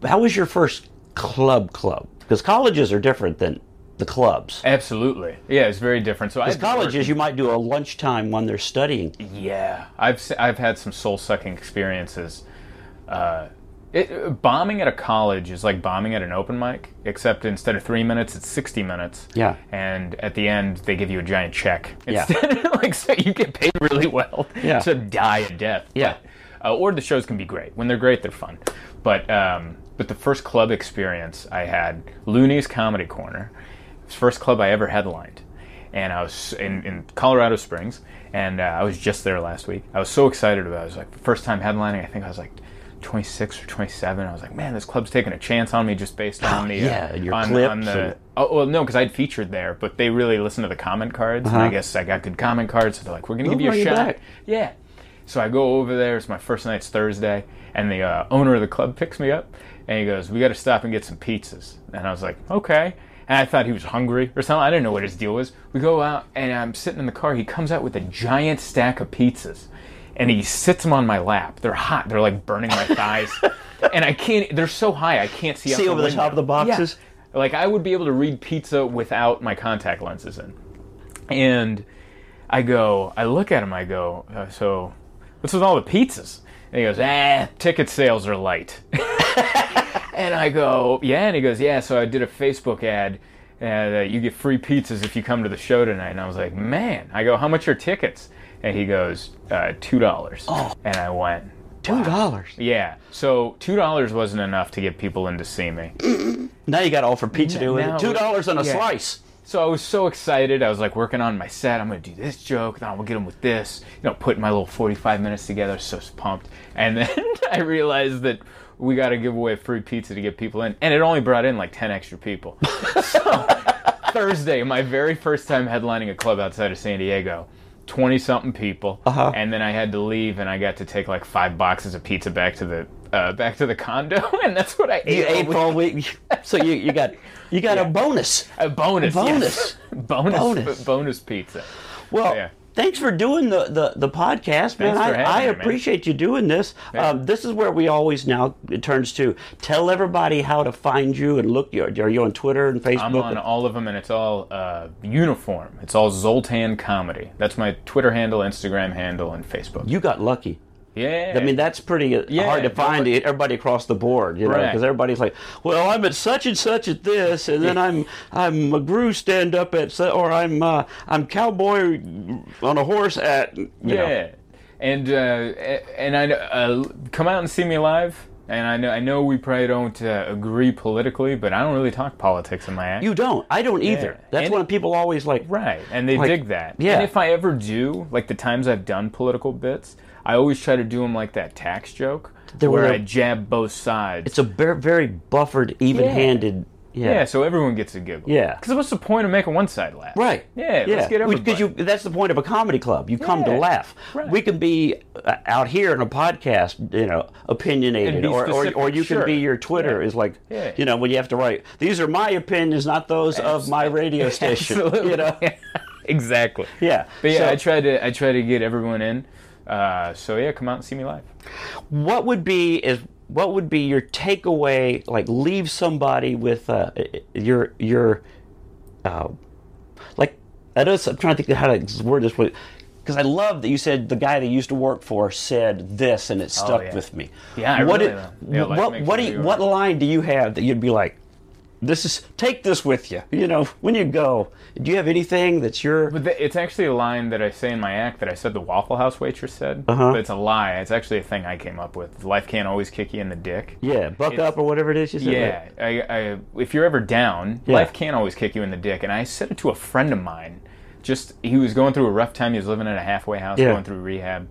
how was your first club club? Because colleges are different than the clubs. Absolutely. Yeah, it's very different. So I Because colleges, you might do a lunchtime when they're studying. Yeah, I've I've had some soul sucking experiences. Uh, it, bombing at a college is like bombing at an open mic, except instead of three minutes, it's sixty minutes. Yeah. and at the end they give you a giant check. Yeah. Instead, like so you get paid really well Yeah. to die a death. Yeah. But, uh, or the shows can be great. When they're great, they're fun. But um, but the first club experience I had, Loonees Comedy Corner, it was the first club I ever headlined, and I was in, in Colorado Springs, and uh, I was just there last week. I was so excited about it. It was like the first time headlining. I think I was like. 26 or 27 I was like man this club's taking a chance on me just based on the uh, yeah, your on, clips on the and- Oh well, no, because I'd featured there, but they really listened to the comment cards, and I guess I got good comment cards. So they're like, "We're gonna Uh-huh. We'll give you a shot." back. Yeah. So I go over there. It's my first night's Thursday, and the uh, owner of the club picks me up, and he goes, "We got to stop and get some pizzas." And I was like, "Okay." And I thought he was hungry or something. I didn't know what his deal was. We go out, and I'm sitting in the car. He comes out with a giant stack of pizzas, and he sits them on my lap. They're hot. They're like burning my thighs, and I can't. They're so high, I can't see. See over the top of the boxes? Yeah. Like I would be able to read pizza without my contact lenses in. And I go, I look at him, I go, uh, so what's with all the pizzas? And he goes, ah, ticket sales are light. and I go, yeah. And he goes, yeah, so I did a Facebook ad uh, you get free pizzas if you come to the show tonight. And I was like, man. I go, how much are tickets? And he goes, uh, $2. Oh. And I went, Two dollars. yeah. So $2 wasn't enough to get people in to see me. Now you got to offer pizza to it. Two dollars on a yeah. slice. So I was so excited. I was like working on my set. I'm going to do this joke. Then I'm to get him with this. You know, putting my little 45 minutes together. So pumped. And then I realized that we got to give away free pizza to get people in. And it only brought in like 10 extra people. so Thursday, my very first time headlining a club outside of San Diego. 20 something people. Uh-huh. And then I had to leave and I got to take like five boxes of pizza back to the uh, back to the condo and that's what I ate. You all ate week. week, so you, you got you got a bonus. A bonus. Bonus. yes. bonus. Bonus. Bonus pizza. Well, Yeah. Thanks for doing the, the, the podcast, man. I, I me, man. appreciate you doing this. Um, this is where we always now it turns to tell everybody how to find you and look. You. Are you on Twitter and Facebook? I'm on all of them, and it's all uh, uniform. It's all Zoltan Comedy. That's my Twitter handle, Instagram handle, and Facebook. you got lucky. Yeah. I mean, that's pretty uh, Yeah, hard to find nobody- everybody across the board, you know, because everybody's like, "Well, I'm at such and such at this, and then I'm I'm McGrew stand up at, or I'm uh, I'm cowboy on a horse at, you know. yeah. And uh, and I uh, come out and see me live. And I know I know we probably don't uh, agree politically, but I don't really talk politics in my act. You don't. I don't either. Yeah. That's And- when people always like. Right, and they Like, dig that. yeah. And if I ever do, like the times I've done political bits, I always try to do them like that tax joke, There where were- I jab both sides. It's a very, very buffered, even-handed. Yeah. yeah. so everyone gets a giggle. Yeah. Because what's the point of making one side laugh? Right. Yeah, yeah. let's get everybody. Because you that's the point of a comedy club. You come to laugh. Right. We can be uh, out here in a podcast, you know, opinionated, or, or or you can be your Twitter Yeah. is like, Yeah. you know, when you have to write, these are my opinions, not those of my radio station. Absolutely. You know. exactly. Yeah. But yeah, So- I try to I try to get everyone in. Uh, so yeah, come out and see me live. what would be is what would be your takeaway like leave somebody with uh, your your uh, like I know I'm trying to think of how to word this because I love that you said the guy that you used to work for said this and it stuck Oh, yeah. with me. Yeah, I what really did- yeah, life what what, do you, what line do you have that you'd be like this is take this with you you know when you go do you have anything that's your But th- it's actually a line that I say in my act that I said the Waffle House waitress said. Uh-huh. But it's a lie. It's actually a thing I came up with. Life can't always kick you in the dick. yeah buck It's- up or whatever it is you said Yeah, I, I, if you're ever down, Yeah. life can't always kick you in the dick. And I said it to a friend of mine. Just he was going through a rough time. He was living in a halfway house, Yeah. going through rehab,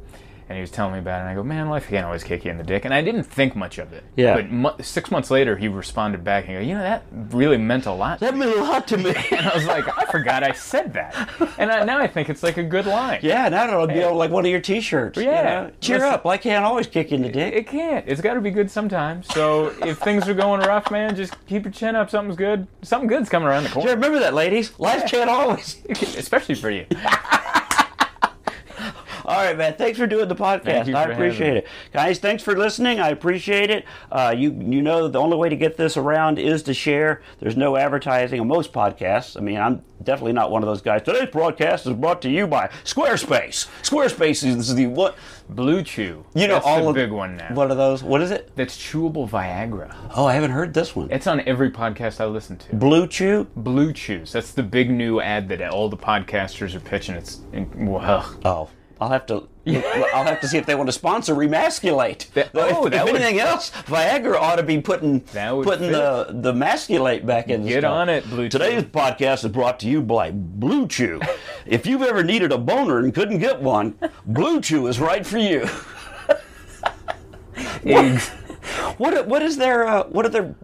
and he was telling me about it. And I go, "Man, life can't always kick you in the dick." And I didn't think much of it. Yeah. But mo- six months later, he responded back and go, "You know that really meant a lot." that meant a lot to me and I was like, "I forgot I said that." And I, now I think it's like a good line. Yeah, now it'll be on like one of your T-shirts. you Yeah. know? cheer Listen- up! I can't always kick you in the dick. It can't. It's got to be good sometimes. So if things are going rough, man, just keep your chin up. Something's good. Something good's coming around the Yeah, corner. remember that, ladies. Life can't always. Especially for you. All right, man. Thanks for doing the podcast. I appreciate it, guys. Thanks for listening. I appreciate it. Uh, you you know the only way to get this around is to share. There's no advertising on most podcasts. I mean, I'm definitely not one of those guys. Today's broadcast is brought to you by Squarespace. Squarespace is the what? Blue Chew. You know That's all the of big one now. What are those? What is it? That's chewable Viagra. Oh, I haven't heard this one. It's on every podcast I listen to. Blue Chew. Blue Chews. That's the big new ad that all the podcasters are pitching. It's well, Oh, I'll have to. I'll have to see if they want to sponsor Remasculate. That- oh, if, if would- anything else, Viagra ought to be putting putting the the masculate back in. Get stuff. on it, Blue Chew. Today's podcast is brought to you by Blue Chew. if you've ever needed a boner and couldn't get one, Blue Chew is right for you. eggs. What what is their uh, what are their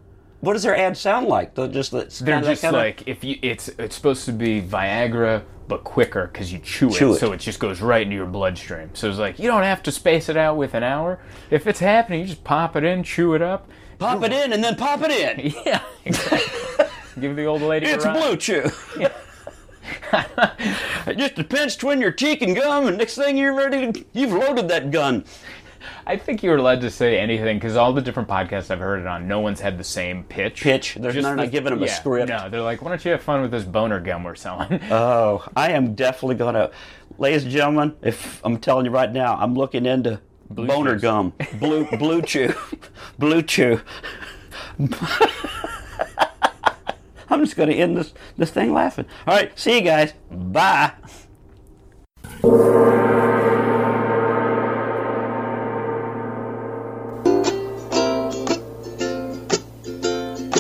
what does their ad sound like? They're just They're just like if you. It's it's supposed to be Viagra, but quicker because you chew it, Chew it. so it just goes right into your bloodstream. So it's like you don't have to space it out with an hour. If it's happening, you just pop it in, chew it up. pop it in and then pop it in. Yeah, exactly. Give the old lady It's a. Blue Chew. It Just depends pinch between your cheek and gum, and next thing you're ready to, you've loaded that gun. I think you're allowed to say anything because all the different podcasts I've heard it on, no one's had the same pitch. Pitch. They're Just not, giving them a yeah, script. No, they're like, why don't you have fun with this boner gum we're selling? Oh, I am definitely gonna, ladies and gentlemen. If I'm telling you right now, I'm looking into boner Chews. gum, blue blue chew, blue chew. I'm just gonna end this this thing laughing. All right, see you guys. Bye.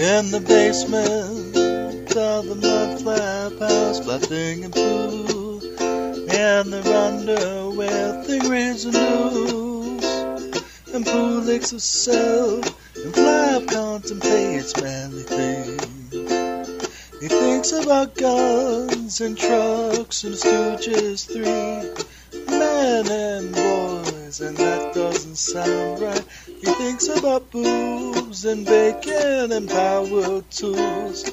In the basement of the mud flap house, flapping and poo. And they're under with the grains and news. And poo licks herself, and flap contemplates manly things. He thinks about guns and trucks and Stooges three. Men and boys, and that doesn't sound right. He thinks about boobs and bacon and power tools.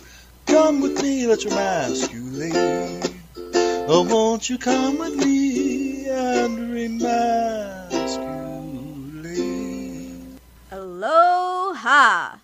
Come with me, let's remasculate. Oh, won't you come with me and remasculate? Aloha!